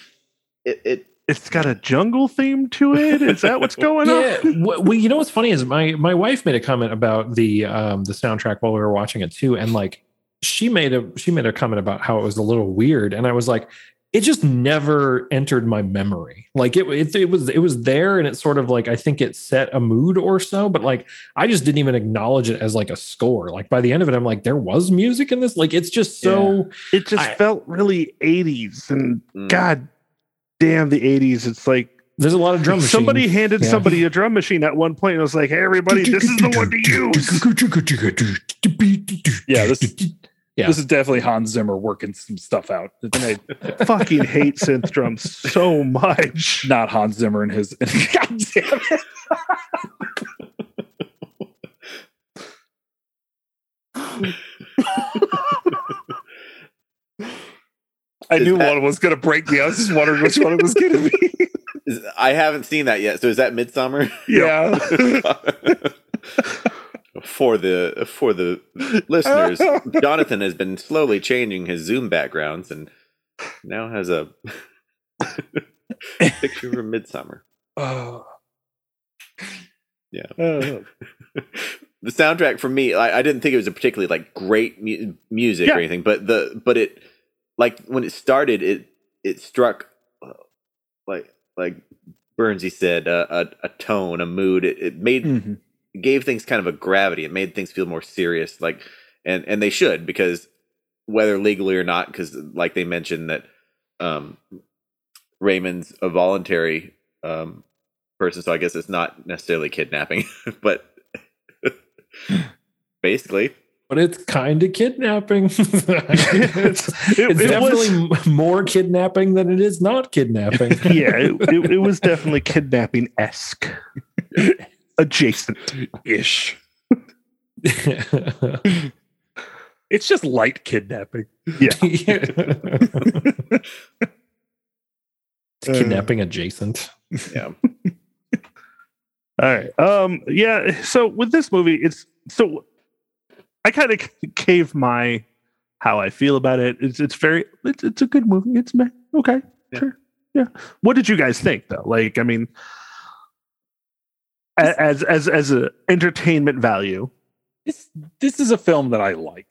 It, it it's got a jungle theme to it. Is that what's going yeah, on? wh- well, you know what's funny is my my wife made a comment about the um the soundtrack while we were watching it too, and like she made a she made a comment about how it was a little weird, and I was like, it just never entered my memory. Like it it, it was it was there, and it sort of like I think it set a mood or so, but like I just didn't even acknowledge it as like a score. Like by the end of it, I'm like, there was music in this. Like it's just so It just I- felt really 80s. And mm. God damn the 80s. It's like there's a lot of drum. somebody handed Yeah. somebody a drum machine at one point and was like, hey, everybody, this is the one to use. Yeah, this Yeah. this is definitely Hans Zimmer working some stuff out. And I, fucking hate synth drums so much. not Hans Zimmer and his God damn it. I Is knew that- one was going to break me. I was just wondering which one it was going to be. Is- I haven't seen that yet. So is that Midsummer? yeah. For the for the listeners, Jonathan has been slowly changing his Zoom backgrounds and now has a picture from Midsummer. Oh. Yeah. Oh. the soundtrack for me, I, I didn't think it was a particularly like great mu- music Yeah. or anything, but the but it like when it started, it it struck uh, like like Burnsy said uh, a a tone, a mood. It, it made Mhm. Gave things kind of a gravity. It made things feel more serious, like and and they should because whether legally or not, because like they mentioned that um, Raymond's a voluntary um, person, so I guess it's not necessarily kidnapping, but basically, but it's kind of kidnapping. it's It's- it- it's it was- definitely m- more kidnapping than it is not kidnapping. yeah, it, it, it was definitely kidnapping esque, adjacent. Ish. It's just light kidnapping. It's kidnapping adjacent. yeah. All right. Um. Yeah. So with this movie, it's so I kind of gave my how I feel about it. It's it's very it's, it's a good movie. It's meh. okay. Yeah. Sure. Yeah. What did you guys think though? Like, I mean, a- as as as a entertainment value. This this is a film that I like.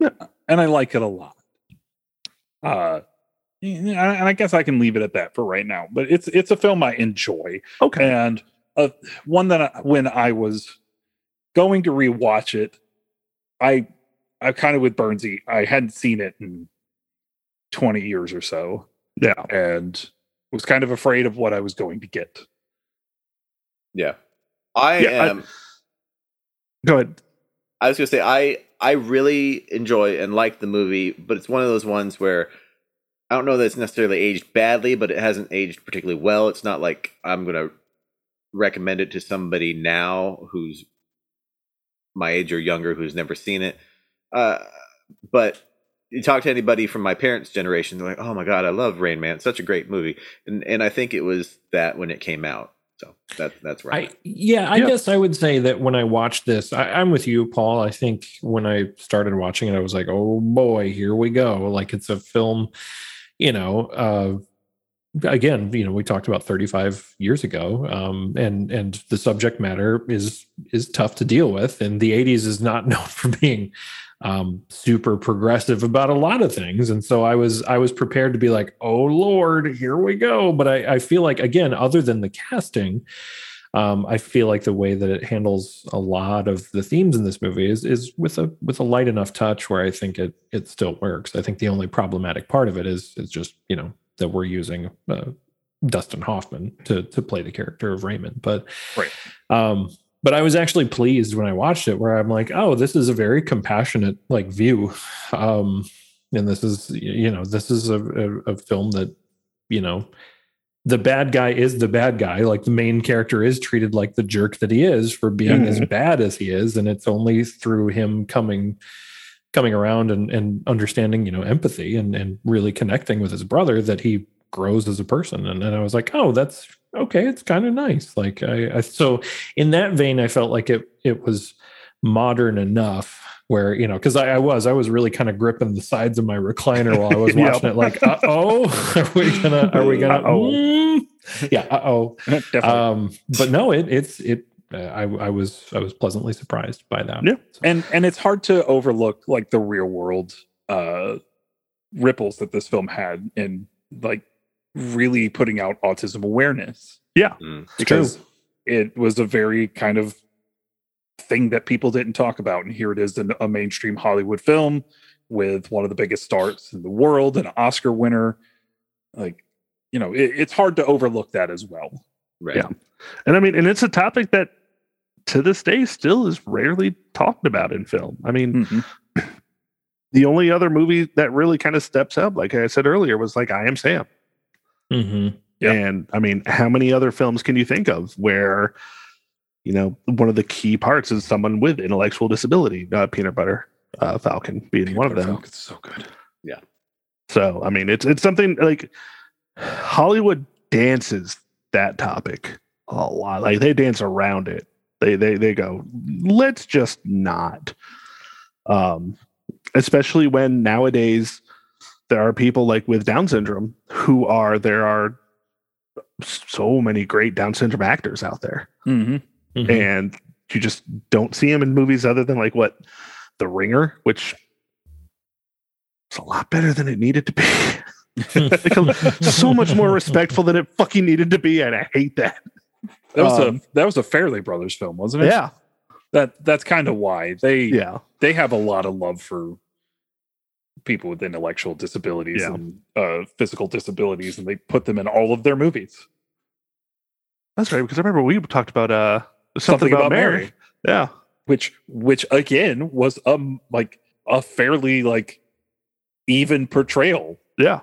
Yeah. And I like it a lot. Uh and I guess I can leave it at that for right now. But it's it's a film I enjoy. Okay. and uh, one that I, when I was going to rewatch it, I I kind of with Burnsy. I hadn't seen it in 20 years or so, Yeah. and was kind of afraid of what I was going to get. Yeah. I Yeah, I- am Go ahead. I was gonna say I I really enjoy and like the movie, but it's one of those ones where I don't know that it's necessarily aged badly, but it hasn't aged particularly well. It's not like I'm gonna recommend it to somebody now who's my age or younger who's never seen it. Uh, but you talk to anybody from my parents' generation, they're like, "Oh my god, I love Rain Man! It's such a great movie." And and I think it was that when it came out. So that that's right. I yeah, I Yeah. guess I would say that when I watched this, I, I'm with you, Paul. I think when I started watching it, I was like, "Oh boy, here we go!" Like it's a film, you know. Uh, again, you know, we talked about 35 years ago, um, and and the subject matter is is tough to deal with, and the 80s is not known for being um, super progressive about a lot of things, and so I was I was prepared to be like, "Oh Lord, here we go," but I, I feel like again, other than the casting um, I feel like the way that it handles a lot of the themes in this movie is is with a with a light enough touch where I think it it still works. I think the only problematic part of it is is just you know that we're using uh, Dustin Hoffman to to play the character of Raymond, but Right. Um, but I was actually pleased when I watched it, where I'm like, oh, this is a very compassionate like view, um, and this is you know this is a, a, a film that you know the bad guy is the bad guy. Like the main character is treated like the jerk that he is for being as bad as he is, and it's only through him coming coming around and, and understanding, you know, empathy and, and really connecting with his brother that he grows as a person. And then I was like, oh, that's okay. It's kind of nice. Like I, I so in that vein, I felt like it it was modern enough where you know because I, I was i was really kind of gripping the sides of my recliner while i was Yep. watching it like uh-oh are we gonna are we gonna Uh-oh. Mm. yeah uh-oh um but no it it's it uh, i i was i was pleasantly surprised by that Yeah. So- and and it's hard to overlook like the real world uh ripples that this film had in like really putting out autism awareness Mm. because it was a very kind of thing that people didn't talk about and here it is in a mainstream hollywood film with one of the biggest stars in the world an oscar winner like you know it, it's hard to overlook that as well Right. Yeah. And I mean, and it's a topic that to this day still is rarely talked about in film. I mean, Mhm. the only other movie that really kind of steps up, like I said earlier, was like I Am Sam. Mhm. Yeah. And I mean, how many other films can you think of where, you know, one of the key parts is someone with intellectual disability? Uh, Peanut Butter uh, Falcon being one of them. Falcon's so good Yeah. So I mean, it's it's something like Hollywood dances that topic a lot. Like they dance around it. They they they go, let's just not. Um, especially when nowadays there are people like with Down syndrome who are there are so many great Down syndrome actors out there, hmm Mhm. and you just don't see them in movies other than like what The Ringer, which is a lot better than it needed to be. So much more respectful than it fucking needed to be, and I hate that. that was Um, a that was a Farrelly brothers film wasn't it Yeah, that that's kind of why they yeah, they have a lot of love for people with intellectual disabilities Yeah. and uh, physical disabilities, and they put them in all of their movies. that's right. Because I remember we talked about uh something, about, Mary. Yeah, which which again was um like a fairly like even portrayal, yeah.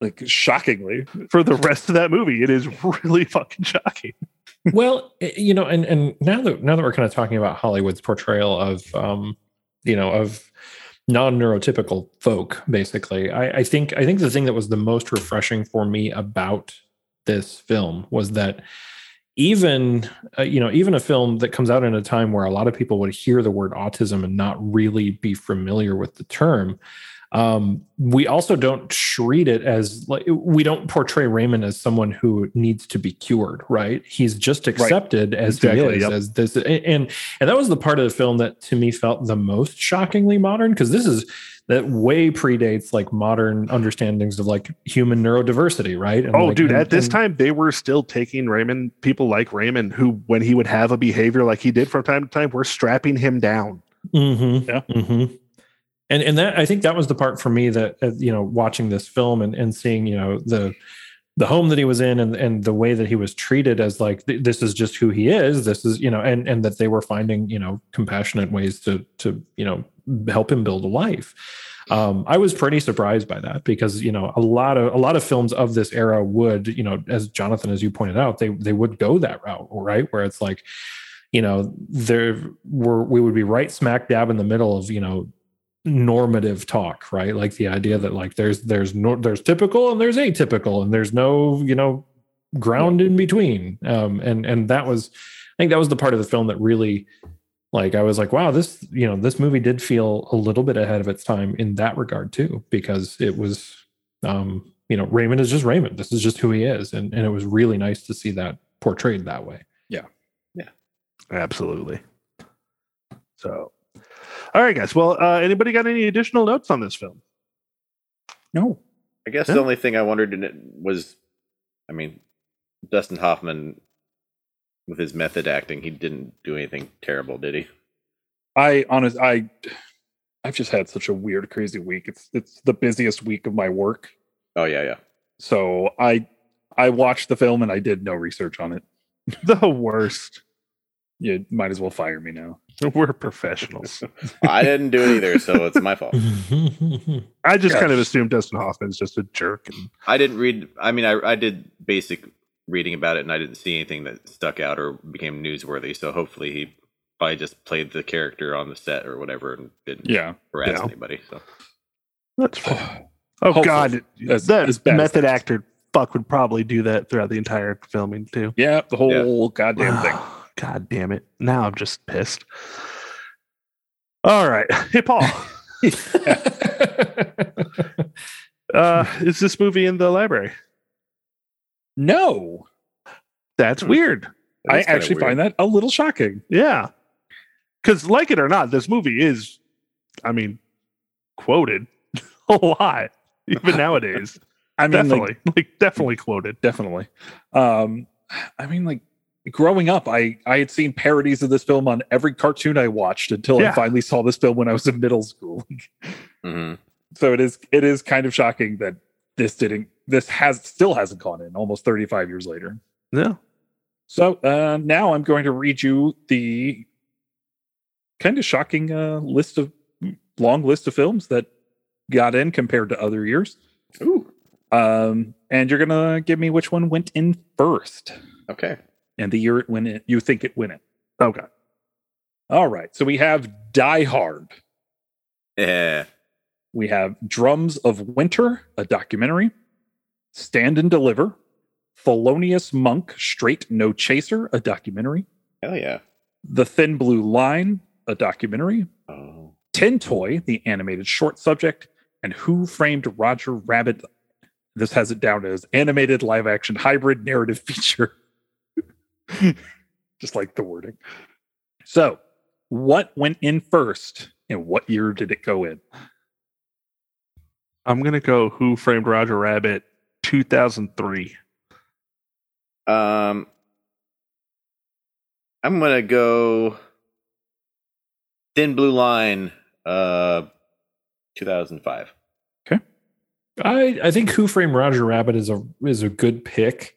like shockingly. For the rest of that movie, it is really fucking shocking. well eh, you know and and now that now that we're kind of talking about hollywood's portrayal of um you know of non-neurotypical folk basically. I, I think i think the thing that was the most refreshing for me about this film was that even uh, you know even a film that comes out in a time where a lot of people would hear the word autism and not really be familiar with the term um, we also don't treat it as like we don't portray Raymond as someone who needs to be cured, right? He's just accepted as he is, yep. as this, and and that was the part of the film that to me felt the most shockingly modern because this is that way predates like modern understandings of like human neurodiversity, right? And Oh, like- dude, and- at this and- time, they were still taking Raymond, people like Raymond, who, when he would have a behavior like he did from time to time, were strapping him down. Mhm, Yeah. mhm. And and that I think that was the part for me that uh, you know watching this film and and seeing you know the the home that he was in and and the way that he was treated as like th- this is just who he is. This is you know and and that they were finding you know compassionate ways to to you know help him build a life. Um, I was pretty surprised by that because you know a lot of a lot of films of this era would you know as Jonathan as you pointed out they they would go that route right? Where it's like you know there were we would be right smack dab in the middle of you know normative talk right like the idea that like there's there's no there's typical and there's atypical and there's no you know ground in between um and and that was i think that was the part of the film that really like i was like wow this you know this movie did feel a little bit ahead of its time in that regard too because it was um you know raymond is just raymond this is just who he is and and it was really nice to see that portrayed that way Yeah. Yeah. Absolutely. So, all right, guys. Well, uh, anybody got any additional notes on this film? No. I guess Yeah. the only thing I wondered in it was, I mean, Dustin Hoffman with his method acting, he didn't do anything terrible, did he? I honest I I've just had such a weird, crazy week. It's it's the busiest week of my work. Oh yeah, yeah. So I I watched the film and I did no research on it. The worst. You might as well fire me now. We're professionals. I didn't do it either, so it's my fault. I just kind of assumed Dustin Hoffman's just a jerk. And I didn't read. I mean, I I did basic reading about it, and I didn't see anything that stuck out or became newsworthy. So hopefully, he probably just played the character on the set or whatever, and didn't Yeah. harass Yeah. anybody. So that's fine. Oh Hopefully. God, As- that as bad as method actor fuck would probably do that throughout the entire filming too. Yeah, the whole goddamn thing. God damn it! Now I'm just pissed. All right, hey Paul, uh, is this movie in the library? No. That's Hmm. weird. that I actually weird. find that a little shocking. Yeah, because like it or not, this movie is, I mean, quoted a lot even nowadays. I mean, like, definitely, like, definitely quoted. definitely. Um, I mean, like growing up, I I had seen parodies of this film on every cartoon I watched until Yeah. I finally saw this film when I was in middle school. Mhm. so it is it is kind of shocking that this didn't this has still hasn't gone in almost 35 years later. Yeah. So uh, now I'm going to read you the kind of shocking uh, list of long list of films that got in compared to other years. Ooh. Um, and you're gonna give me which one went in first Okay. And the year it went in. You think it went in. Okay. All right. So we have Die Hard. Yeah. We have Drums of Winter, a documentary. Stand and Deliver. Thelonious Monk, Straight No Chaser, a documentary. Hell yeah. The Thin Blue Line, a documentary. Oh. Tin Toy, the animated short subject, and Who Framed Roger Rabbit. This has it down as animated live action hybrid narrative feature. Just like the wording. So, what went in first and what year did it go in? I'm gonna go. Who framed Roger Rabbit? 2003. Um. I'm gonna go. Thin Blue Line. Uh. 2005. Okay. I I think Who Framed Roger Rabbit is a is a good pick.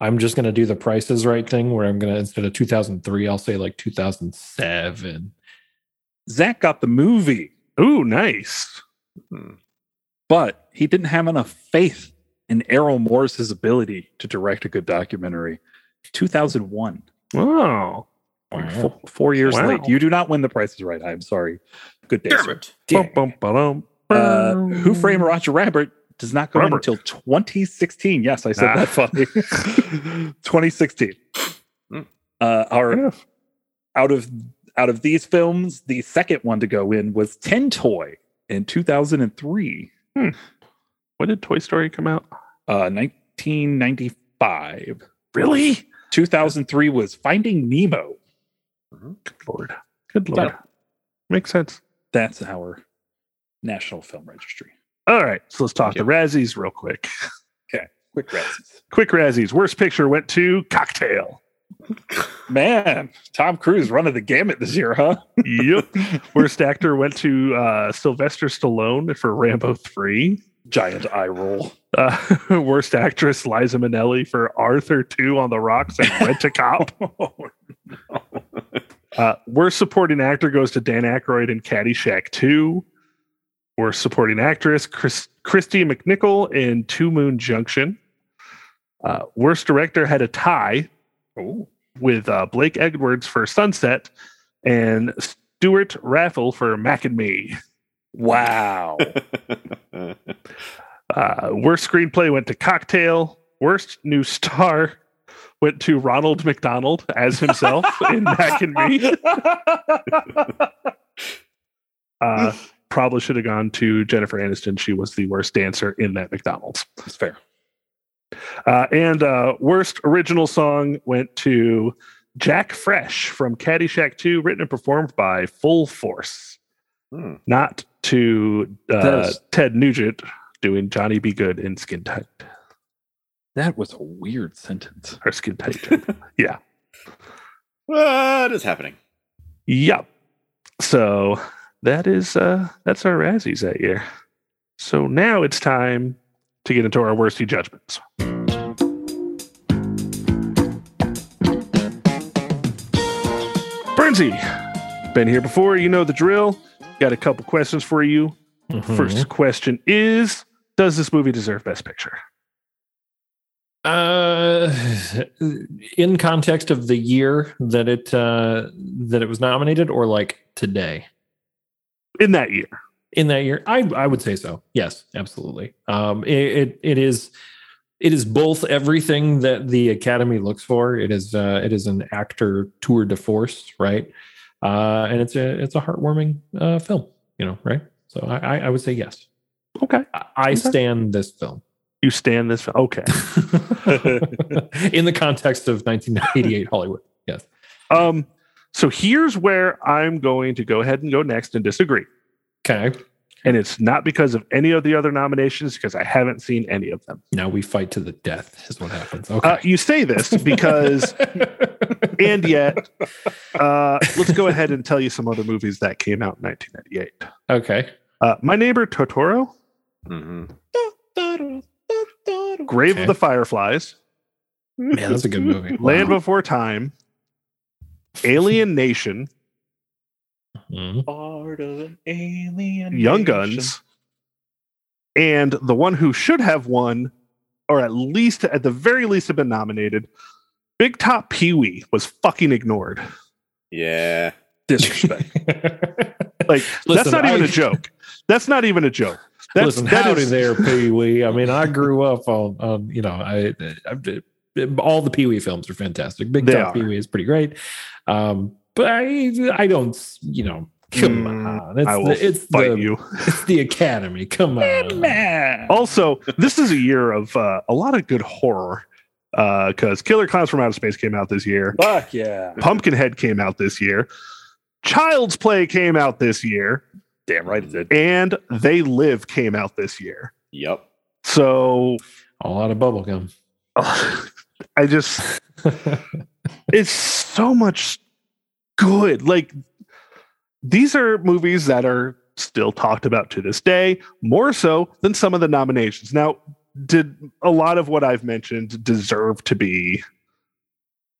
I'm just gonna do the prices right thing where I'm gonna instead of 2003, I'll say like 2007. Zach got the movie, Ooh, nice. Hmm. but he didn't have enough faith in Errol Morris's ability to direct a good documentary. 2001. Oh, Like four, four years Wow. late. You do not win the prices right. I'm sorry. Good day. Damn sir. it. Bum, bum, ba-dum. Uh, Who Framed Roger Rabbit does not go in until 2016. Yes, I said Ah. that funny. 2016. Hmm. Uh, our Yeah. out of out of these films, the second one to go in was Tin Toy in 2003, When did Toy Story come out? uh, 1995. Really? 2003 was Finding Nemo. Good lord. Good lord. Makes sense. That's our National Film Registry. All right, so let's talk Thank the Razzies real quick. Okay, Quick Razzies. Quick Razzies. Worst picture went to Cocktail. Man, Tom Cruise running the gamut this year, huh? yep. Worst actor went to uh, Sylvester Stallone for Rambo 3. Giant eye roll. Uh, worst actress Liza Minnelli for Arthur 2 on the Rocks and Rent to Cop. Uh, worst supporting actor goes to Dan Aykroyd in Caddyshack 2. Worst supporting actress Chris, Kristy McNichol in Two Moon Junction. Uh, worst director had a tie Ooh. with uh, Blake Edwards for Sunset and Stewart Raffill for Mac and Me. Wow. Uh, worst screenplay went to Cocktail. Worst new star went to Ronald McDonald as himself in Mac and Me. Probably should have gone to Jennifer Aniston. She was the worst dancer in that McDonald's. That's fair. Uh, and uh, worst original song went to Jack Fresh from Caddyshack 2, written and performed by Full Force. Hmm. Not to uh, Ted Nugent doing Johnny Be Good in Skin Tight That was a weird sentence. or Skin Tight. Yeah. what is happening? Yep. So that is uh that's our Razzies that year. So now it's time to get into our worsty judgments. Burnsy, been here before. You know the drill. Got a couple questions for you. Mhm. First question is Does this movie deserve Best Picture? Uh, in context of the year that it uh, that it was nominated, or like today In that year. in that year, I I would say so. Yes, absolutely. Um, it it, it is it is both everything that the Academy looks for. It is uh, it is an actor tour de force, right? Uh, and it's a it's a heartwarming uh, film, you know, right? So I I, would say yes. Okay. I, I stand this film. You stand this. Okay. in the context of 1988 Hollywood. Yes. Um, so here's where I'm going to go ahead and go next and disagree. Okay. And it's not because of any of the other nominations, because I haven't seen any of them. Now we fight to the death, is what happens. Uh, Okay. you say this because, and yet, uh, let's go ahead and tell you some other movies that came out in 1998. okay. Uh, My Neighbor Totoro, mm-hmm. Grave Okay. of the Fireflies, Man, that's a good movie. Land Wow. Before Time, Alien Nation, Mhm. Part of an alien. Young nation. Guns, and the one who should have won, or at least at the very least have been nominated, Big Top Pee Wee was fucking ignored. Yeah. Disrespect. Like that's Listen, not even a joke. That's not even a joke. That's Listen, that howdy is- there, Pee Wee. I mean, I grew up on, on you know, I, I all the Pee Wee films are fantastic. Big They Top. Pee Wee is pretty great, um, but I, I don't, you know, come Mm, on. It's I will the, it's fight the, you. it's the Academy. Come on, Man. Also, this is a year of uh, a lot of good horror because Killer Clowns from Outer Space came out this year. Fuck yeah. Pumpkinhead came out this year. Child's Play came out this year, Damn right it did. and They Live came out this year. Yep. So a lot of bubblegum. I just, it's so much good. Like, these are movies that are still talked about to this day, more so than some of the nominations. Now, did a lot of what I've mentioned deserve to be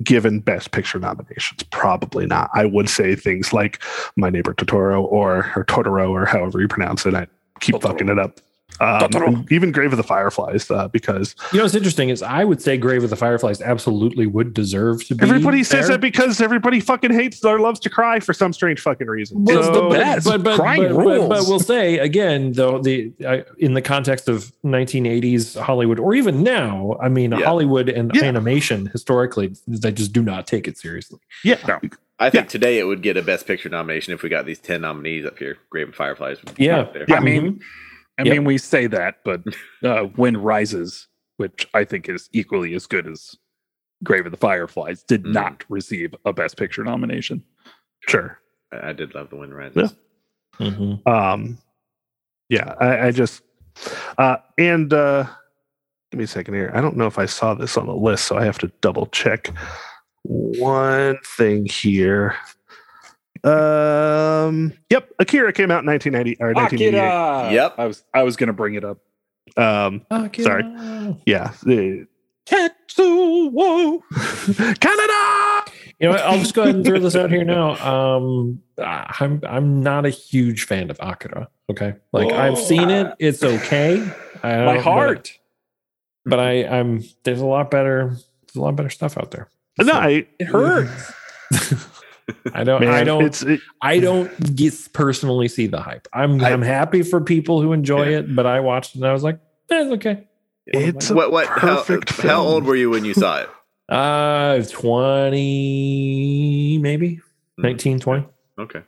given Best Picture nominations? Probably not. I would say things like My Neighbor Totoro or, or Totoro or however you pronounce it. I keep Totoro. fucking it up. Um, even Grave of the Fireflies, uh, because You know what's interesting is I would say Grave of the Fireflies absolutely would deserve to be. everybody says there. that because everybody fucking hates or loves to cry for some strange fucking reason. Well, it's the best. But, but, Crying but, but, rules. but we'll say again, though, the uh, in the context of 1980s Hollywood, or even now, I mean, Yeah. Hollywood and Yeah. animation historically, they just do not take it seriously. Yeah. I think today it would get a Best Picture nomination if we got these 10 nominees up here. Grave and Fireflies. would be Yeah. up there. I mean, I Yep. mean, we say that, but uh, Wind Rises, which I think is equally as good as Grave of the Fireflies, did Mm. not receive a Best Picture nomination. Sure. I I did love The Wind Rises. Yeah. Mhm. Um, yeah, I, I just, uh, and uh, give me a second here. I don't know if I saw this on the list, so I have to double check one thing here. Um. Yep. Akira came out in 1990 or 1988. Akira! Yep. I was I was gonna bring it up. Um. Sorry. Yeah. the- Tetsuo. Kaneda. You know, what, I'll just go ahead and throw this out here now. Um, I'm I'm not a huge fan of Akira. Okay, like I've seen it, it's okay. I My heart. but, but I I'm there's a lot better there's a lot better stuff out there. No, I, It hurts. I don't man, I don't It's it, I don't get personally see the hype. I'm I- I'm happy for people who enjoy Yeah. it, but I watched it and I was like, eh, it's okay. it's what? What? How, perfect how film. old were you when you saw it? Uh 20 maybe Hmm. 19 20. Okay.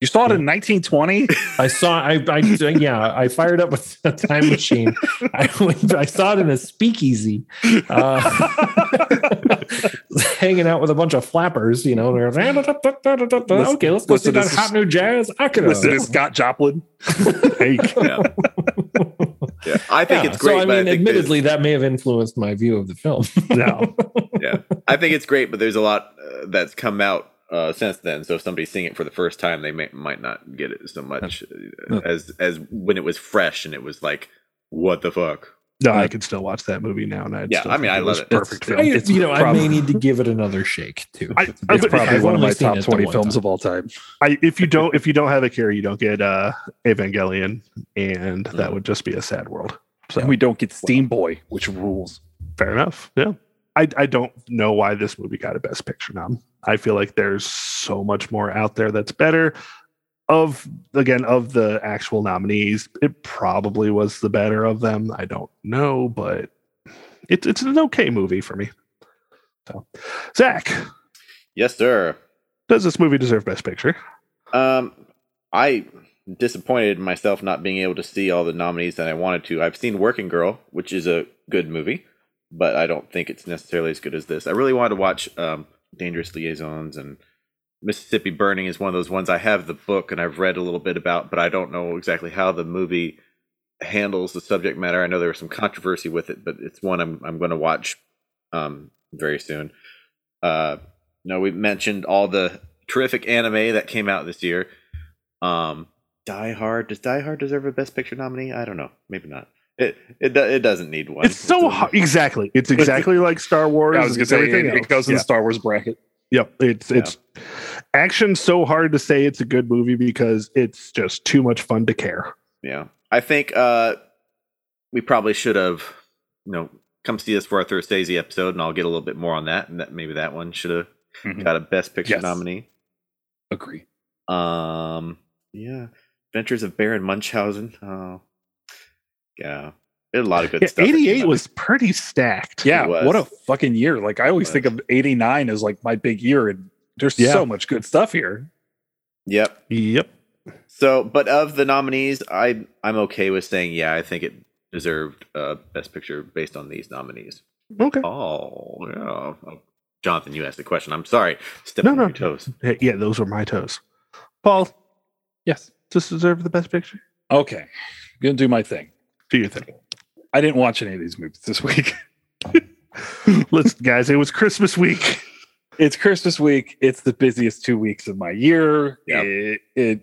You saw it in 1920. I saw I I yeah, I fired up with a time machine. I went, I saw it in a speakeasy. Uh, hanging out with a bunch of flappers, you know. they're, okay, let's go see that hot new jazz. Akira. Listen to Scott Joplin. Hey, Yeah. yeah. I think Yeah, it's great, so I but mean, I admittedly, that may have influenced my view of the film. no. yeah, I think it's great, but there's a lot uh, that's come out uh, since then. So if somebody's seeing it for the first time, they may, might not get it so much uh, as as when it was fresh and it was like, what the fuck? No, I can still watch that movie now. And I'd Yeah, still I mean, I it love it. Perfect It's- film. I, It's you know, I may need to give it another shake too. I- It's I- It's probably one of my top 20 films time. of all time. I, if you don't if you don't have Akira, you don't get uh Evangelion, and that would just be a sad world. So And we don't get Steamboy, which rules. fair enough. Yeah. I, I don't know why this movie got a best picture nom. I feel like there's so much more out there that's better. Of again, of the actual nominees, it probably was the better of them. I don't know, but it's it's an okay movie for me. So Zach, Yes, sir. does this movie deserve best picture? Um, I disappointed myself not being able to see all the nominees that I wanted to. I've seen Working Girl, which is a good movie, but I don't think it's necessarily as good as this. I really wanted to watch um, Dangerous Liaisons and Mississippi Burning is one of those ones I have the book and I've read a little bit about, but I don't know exactly how the movie handles the subject matter. I know there was some controversy with it, but it's one I'm I'm going to watch um, very soon. Uh, no, we mentioned all the terrific anime that came out this year. Um, Die Hard does Die Hard deserve a Best Picture nominee? I don't know, maybe not. It it it doesn't need one. It's so hard. Exactly. It's exactly like Star Wars. I was going to say, everything it, it goes in Yeah. the Star Wars bracket. Yep. It's Yeah. it's action so hard to say it's a good movie because it's just too much fun to care. Yeah, I think uh, we probably should have, you know, come see us for our Thursdaysy episode, and I'll get a little bit more on that. And that maybe that one should have Mhm. got a Best Picture Yes. nominee. Agree. Um, yeah, Adventures of Baron Munchausen. Oh, yeah, a lot of good Yeah, stuff. 88 was pretty stacked. Yeah, what a fucking year. Like I always think of 89 as like my big year and there's Yeah. so much good stuff here. Yep. Yep. So, but of the nominees, I I'm okay with saying yeah, I think it deserved uh, Best Picture based on these nominees. Okay. Oh, yeah. Oh, Jonathan, you asked the question. I'm sorry. Step No, on no. your toes. Yeah, those were my toes. Paul, Yes. does deserve the best picture? Okay. Gonna do my thing. Do your thing. I didn't watch any of these movies this week. Listen, guys, it was Christmas week. it's Christmas week. It's the busiest two weeks of my year. Yep. It, it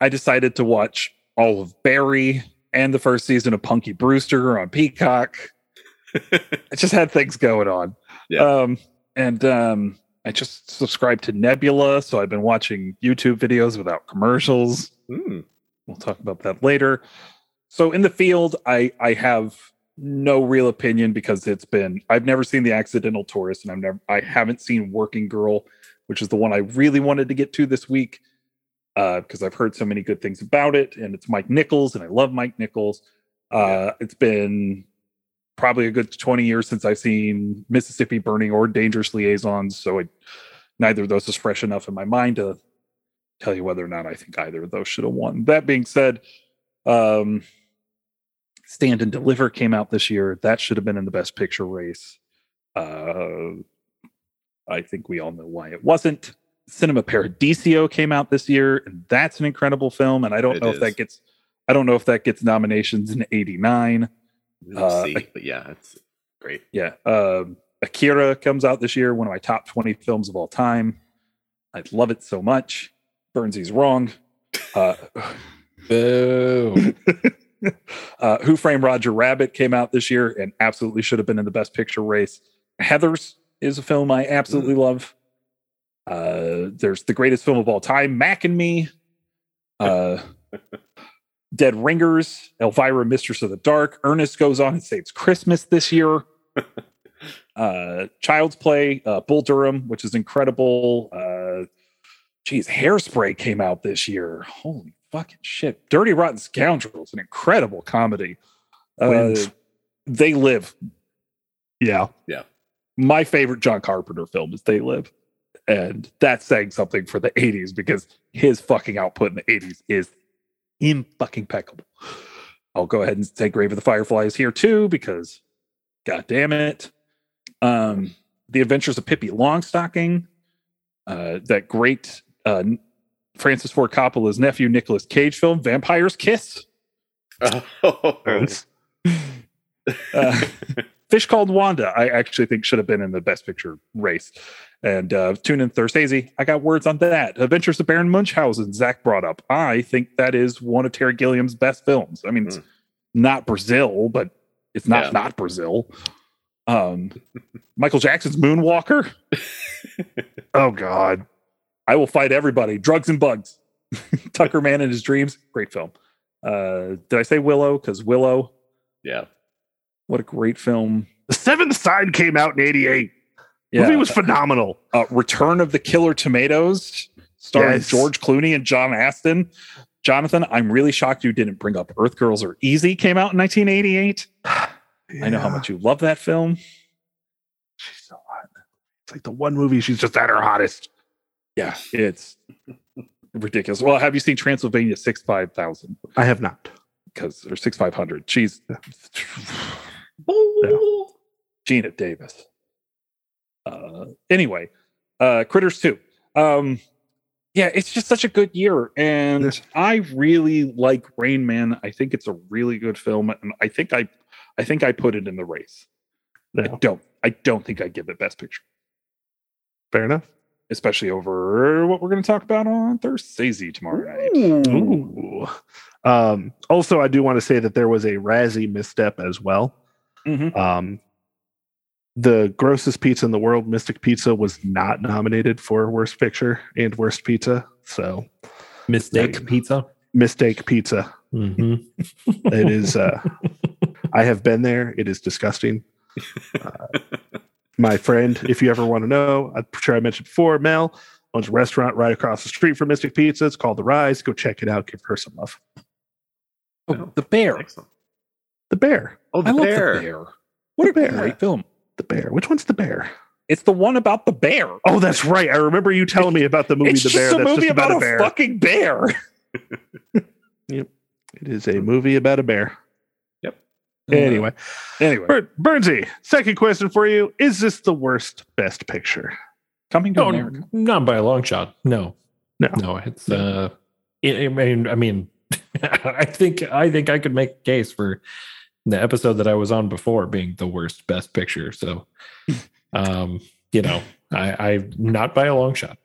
I decided to watch all of Barry and the first season of Punky Brewster on Peacock. I just had things going on. Yeah. Um, and um, I just subscribed to Nebula, so I've been watching YouTube videos without commercials. Hmm. We'll talk about that later. So in the field, I I have no real opinion because it's been I've never seen the Accidental Tourist, and I've never I haven't seen Working Girl, which is the one I really wanted to get to this week uh, because I've heard so many good things about it, and it's Mike Nichols, and I love Mike Nichols. Uh, It's been probably a good 20 years since I've seen Mississippi Burning or Dangerous Liaisons, so I, neither of those is fresh enough in my mind to tell you whether or not I think either of those should have won. That being said, um, Stand and Deliver came out this year. That should have been in the Best Picture race. Uh, I think we all know why it wasn't. Cinema Paradiso came out this year, and that's an incredible film. And I don't It know if that gets, I don't know if that gets nominations in '89. We'll Uh, see. But yeah, it's great. Yeah. Um, Akira comes out this year, one of my top 20 films of all time. I love it so much. Burnsy's wrong. Uh, Boo. uh, Who Framed Roger Rabbit came out this year and absolutely should have been in the Best Picture race. Heathers is a film I absolutely love. Uh, there's the greatest film of all time, Mac and Me. Uh, Dead Ringers, Elvira, Mistress of the Dark. Ernest goes on and saves Christmas this year. uh, Child's Play, uh, Bull Durham, which is incredible. Uh, geez, Hairspray came out this year. Holy fucking shit. Dirty Rotten Scoundrels, an incredible comedy. Uh, they Live, Yeah. Yeah. My favorite John Carpenter film is They Live. And that's saying something for the 80s because his fucking output in the 80s is in fucking impeccable. I'll go ahead and say Grave of the Fireflies here too because god damn it. Um The Adventures of Pippi Longstocking, uh that great uh Francis Ford Coppola's nephew Nicolas Cage film Vampire's Kiss. Oh, Uh, Fish Called Wanda, I actually think should have been in the Best Picture race. And uh, tune in Thursdays. I got words on that. Adventures of Baron Munchausen, Zach brought up. I think that is one of Terry Gilliam's best films. I mean, it's Mm. not Brazil, but it's not Yeah. not Brazil. Um, Michael Jackson's Moonwalker. Oh God. I will fight everybody. Drugs and bugs. Tucker Man and His Dreams. Great film. Uh, did I say Willow? Because Willow, yeah. what a great film. The Seventh Sign came out in '88. Yeah. Movie was phenomenal. uh, Return of the Killer Tomatoes, starring Yes. George Clooney and John Astin. Jonathan, I'm really shocked you didn't bring up Earth Girls Are Easy. Came out in 1988. I know how much you love that film. she's so hot. It's like the one movie she's just at her hottest. Yeah, it's ridiculous. Well, have you seen Transylvania Six Five Thousand? I have not. Because or Six Five Hundred. She's Geena Davis. Uh, anyway, uh, Critters 2. Um, yeah, it's just such a good year. And. I really like Rain Man. I think it's a really good film. And I think I I think I put it in the race. I don't I don't think I give it best picture, fair enough. Especially over what we're gonna talk about on Thursday tomorrow night. Ooh. Um, also, I do want to say that there was a Razzie misstep as well. Mhm. Um, the grossest pizza in the world, Mystic Pizza, was not nominated for Worst Picture and Worst Pizza. So, Mistake pizza. Mistake Pizza. hmm It is. Uh, I have been there. It is disgusting. Uh, my friend, if you ever want to know, I'm sure I mentioned before, Mel owns a restaurant right across the street from Mystic Pizza. It's called The Rise. Go check it out. Give her some love. Oh, oh the bear. Excellent. The Bear. Oh, the I love bear. the bear. What a Bear. great film. The Bear. Which one's The Bear? It's the one about the bear. Oh, that's right. I remember you telling me about the movie it's The just Bear. a movie just about, about, a bear. fucking bear. Yep. It is a movie about a bear. Yep. Anyway, Anyway, Bur- Burnsy, second question for you: Is this the worst Best Picture? coming to No, America. not by a long shot. No, No. no. It's uh, I I mean, I mean, I think I think I could make a case for the episode that I was on before being the worst best picture. So, um, you know, I, I not by a long shot.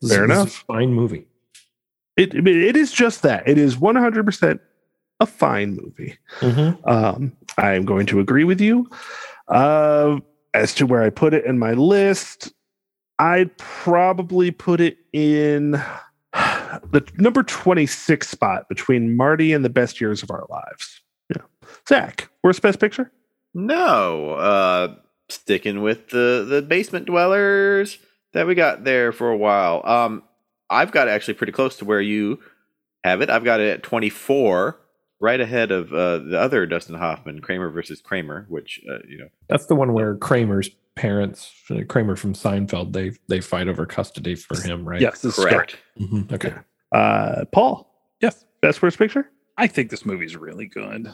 This Fair is- enough. a Fine movie. It it is just that. It is one hundred percent a fine movie. Um, I am going to agree with you. Uh, as to where I put it in my list, I'd probably put it in the number 26 spot between Marty and the best years of our lives. Yeah. Zach, worst best picture? No, uh, sticking with the the basement dwellers that we got there for a while. Um, I've got it actually pretty close to where you have it. I've got it at 24, right ahead of uh, the other Dustin Hoffman, Kramer versus Kramer, which uh, you know. That's the one where Kramer's parents, uh, Kramer from Seinfeld, they they fight over custody for him, right? Yes, this is Correct. Mhm. Okay. Uh, Paul, Yes, best worst picture? I think this movie's really good,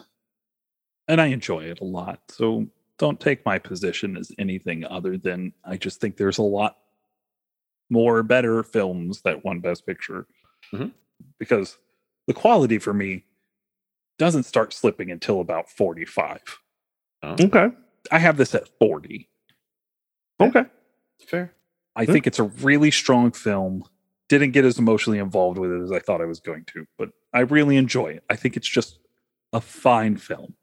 and I enjoy it a lot. So don't take my position as anything other than I just think there's a lot more better films that won Best Picture Mhm. because the quality for me doesn't start slipping until about 45. Okay. I have this at 40. Okay. Fair. I Hmm. think it's a really strong film. Didn't get as emotionally involved with it as I thought I was going to, but I really enjoy it. I think it's just a fine film.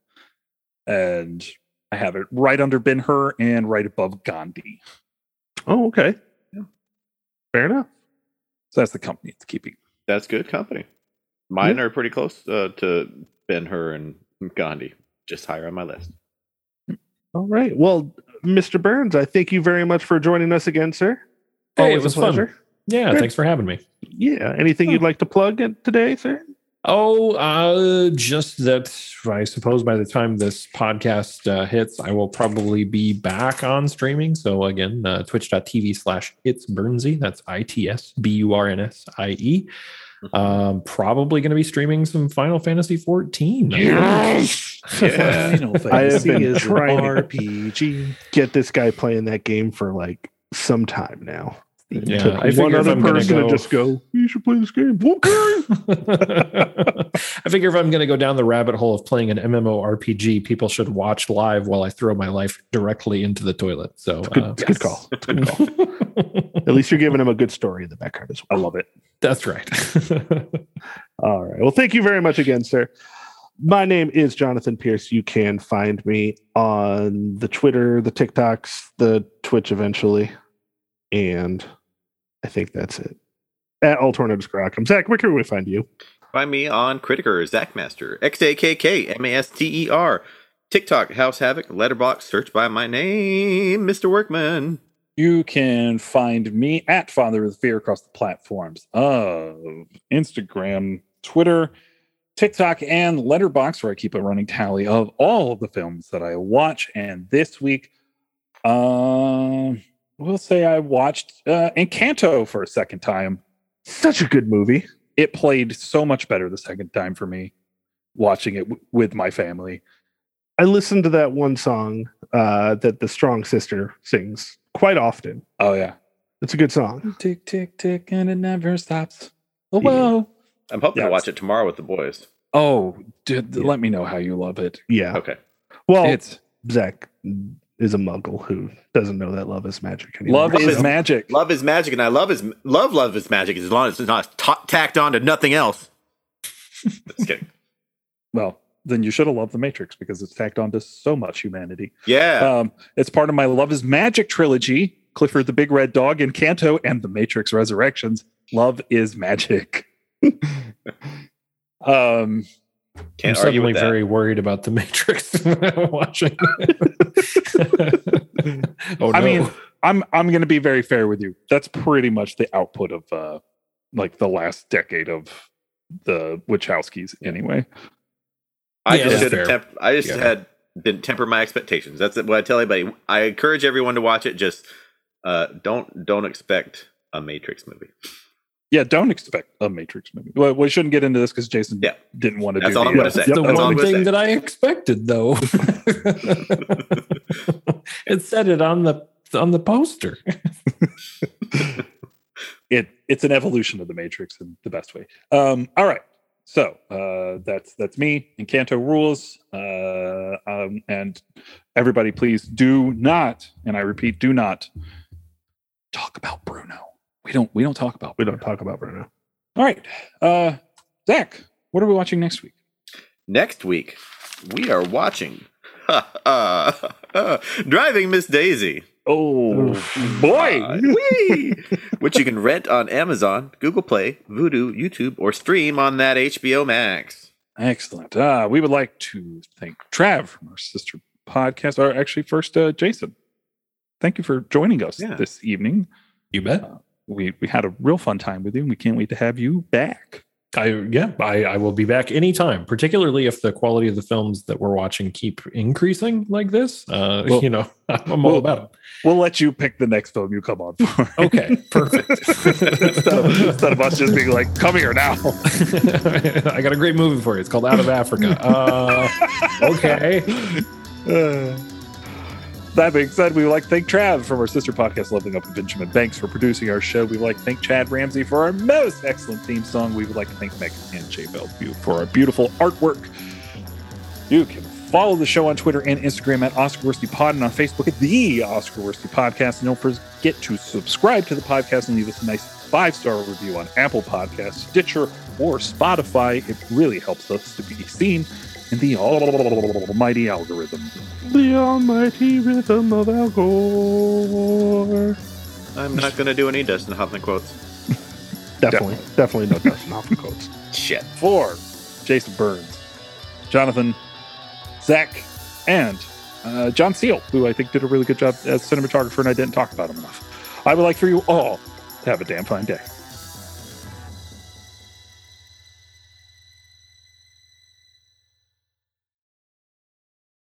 And I have it right under Ben Hur and right above Gandhi. Oh, okay. Yeah. Fair enough. So that's the company it's keeping. That's good company. Mine are pretty close uh, to Ben Hur and Gandhi. Just higher on my list. All right. Well, Mr. Burns, I thank you very much for joining us again, sir. Hey, Always it was a fun. pleasure. Yeah, Good. thanks for having me. Yeah. Anything you'd like to plug in today, sir? Oh, uh, just that I suppose by the time this podcast uh, hits, I will probably be back on streaming. So again, uh, twitch.tv slash it's Burnsy. That's I T S B U R N S I E. Um, probably going to be streaming some Final Fantasy 14. Yeah. Final I have Fantasy been is trying RPG. Get this guy playing that game for like some time now. It Yeah, I figure one if other gonna person go- to just go, you should play this game. Okay. I figure if I'm going to go down the rabbit hole of playing an MMORPG, people should watch live while I throw my life directly into the toilet. So, Good, uh, it's a good call. It's good call. At least you're giving him a good story in the background as well. I love it. That's right. All right. Well, thank you very much again, sir. My name is Jonathan Pierce. You can find me on the Twitter, the TikToks, the Twitch eventually. And I think that's it. At Alternative Scrockum. Zach, where can we find you? Find me on Criticker, Zachmaster, X A K K M A S T E R, TikTok, House Havoc, Letterboxd, search by my name, Mr. Workman. You can find me at Father of Fear across the platforms of Instagram, Twitter, TikTok, and Letterboxd, where I keep a running tally of all of the films that I watch. And this week, um, we'll say I watched uh, Encanto for a second time. Such a good movie. It played so much better the second time for me, watching it w- with my family. I listened to that one song uh, that the Strong Sister sings quite often. Oh yeah, It's a good song. tick tick tick, and it never stops. Oh Yeah. whoa. I'm hoping Yeah, to watch it tomorrow with the boys. Oh, dude, Yeah. let me know how you love it. Yeah. Okay. Well, it's Zach is a muggle who doesn't know that love is magic anymore. love Love is is- magic. Love is magic, and I love his love. Love is magic as long as it's not ta tacked on to nothing else. Just kidding. Well, then you should have loved the Matrix because it's tacked onto so much humanity. Yeah. Um, it's part of my Love is Magic trilogy. Clifford the Big Red Dog Encanto and the Matrix Resurrections. Love is magic. um, I'm Can't argue suddenly very worried about the Matrix I'm watching. oh, I mean, I'm I'm going to be very fair with you. That's pretty much the output of uh, like the last decade of the Wachowskis, anyway. I Yeah, just should have temp- I just Yeah. had didn't temper my expectations. That's what I tell everybody. I encourage everyone to watch it. Just uh, don't don't expect a Matrix movie. Yeah, don't expect a Matrix movie. Well, we shouldn't get into this because Jason Yeah. didn't want to That's do all the, I'm gonna uh, say. That's the That's one gonna thing say. that I expected, though. it said it on the on the poster. it it's an evolution of the matrix in the best way um all right so uh that's that's me encanto rules uh um and everybody please do not and i repeat do not talk about bruno we don't we don't talk about We bruno. don't talk about Bruno. all right uh zach what are we watching next week Next week, we are watching Driving Miss Daisy. Oh boy Uh, whee! which you can rent on Amazon, Google Play, Vudu, YouTube, or stream on that HBO Max. excellent uh we would like to thank trav from our sister podcast or actually first uh jason thank you for joining us Yeah. this evening You bet. we we had a real fun time with you and we can't wait to have you back I yeah, I, I will be back anytime, particularly if the quality of the films that we're watching keep increasing like this. Uh, Well- you know, I'm all well- about it. we'll let you pick the next film you come on for Okay, perfect. instead, of, instead of us just being like come here now I got a great movie for you. It's called Out of Africa. Uh, okay. Uh, that being said, we would like to thank Trav from our sister podcast, Leveling Up with Benjamin Banks, for producing our show. We would like to thank Chad Ramsey for our most excellent theme song. We would like to thank Megan and Jay Bellevue for our beautiful artwork. You can Follow the show on Twitter and Instagram at Oscar Pod and on Facebook at the Oscar Podcast. And don't forget to subscribe to the podcast and leave us a nice five star review on Apple Podcasts, Stitcher, or Spotify. It really helps us to be seen in the almighty algorithm. The almighty rhythm of Al Gore. I'm not going to do any Dustin Hoffman quotes. Definitely, definitely no Dustin Hoffman quotes. Shit. For Jason Burns, Jonathan, Zach, and uh, John Seal, who I think did a really good job as cinematographer, and I didn't talk about him enough. I would like for you all to have a damn fine day.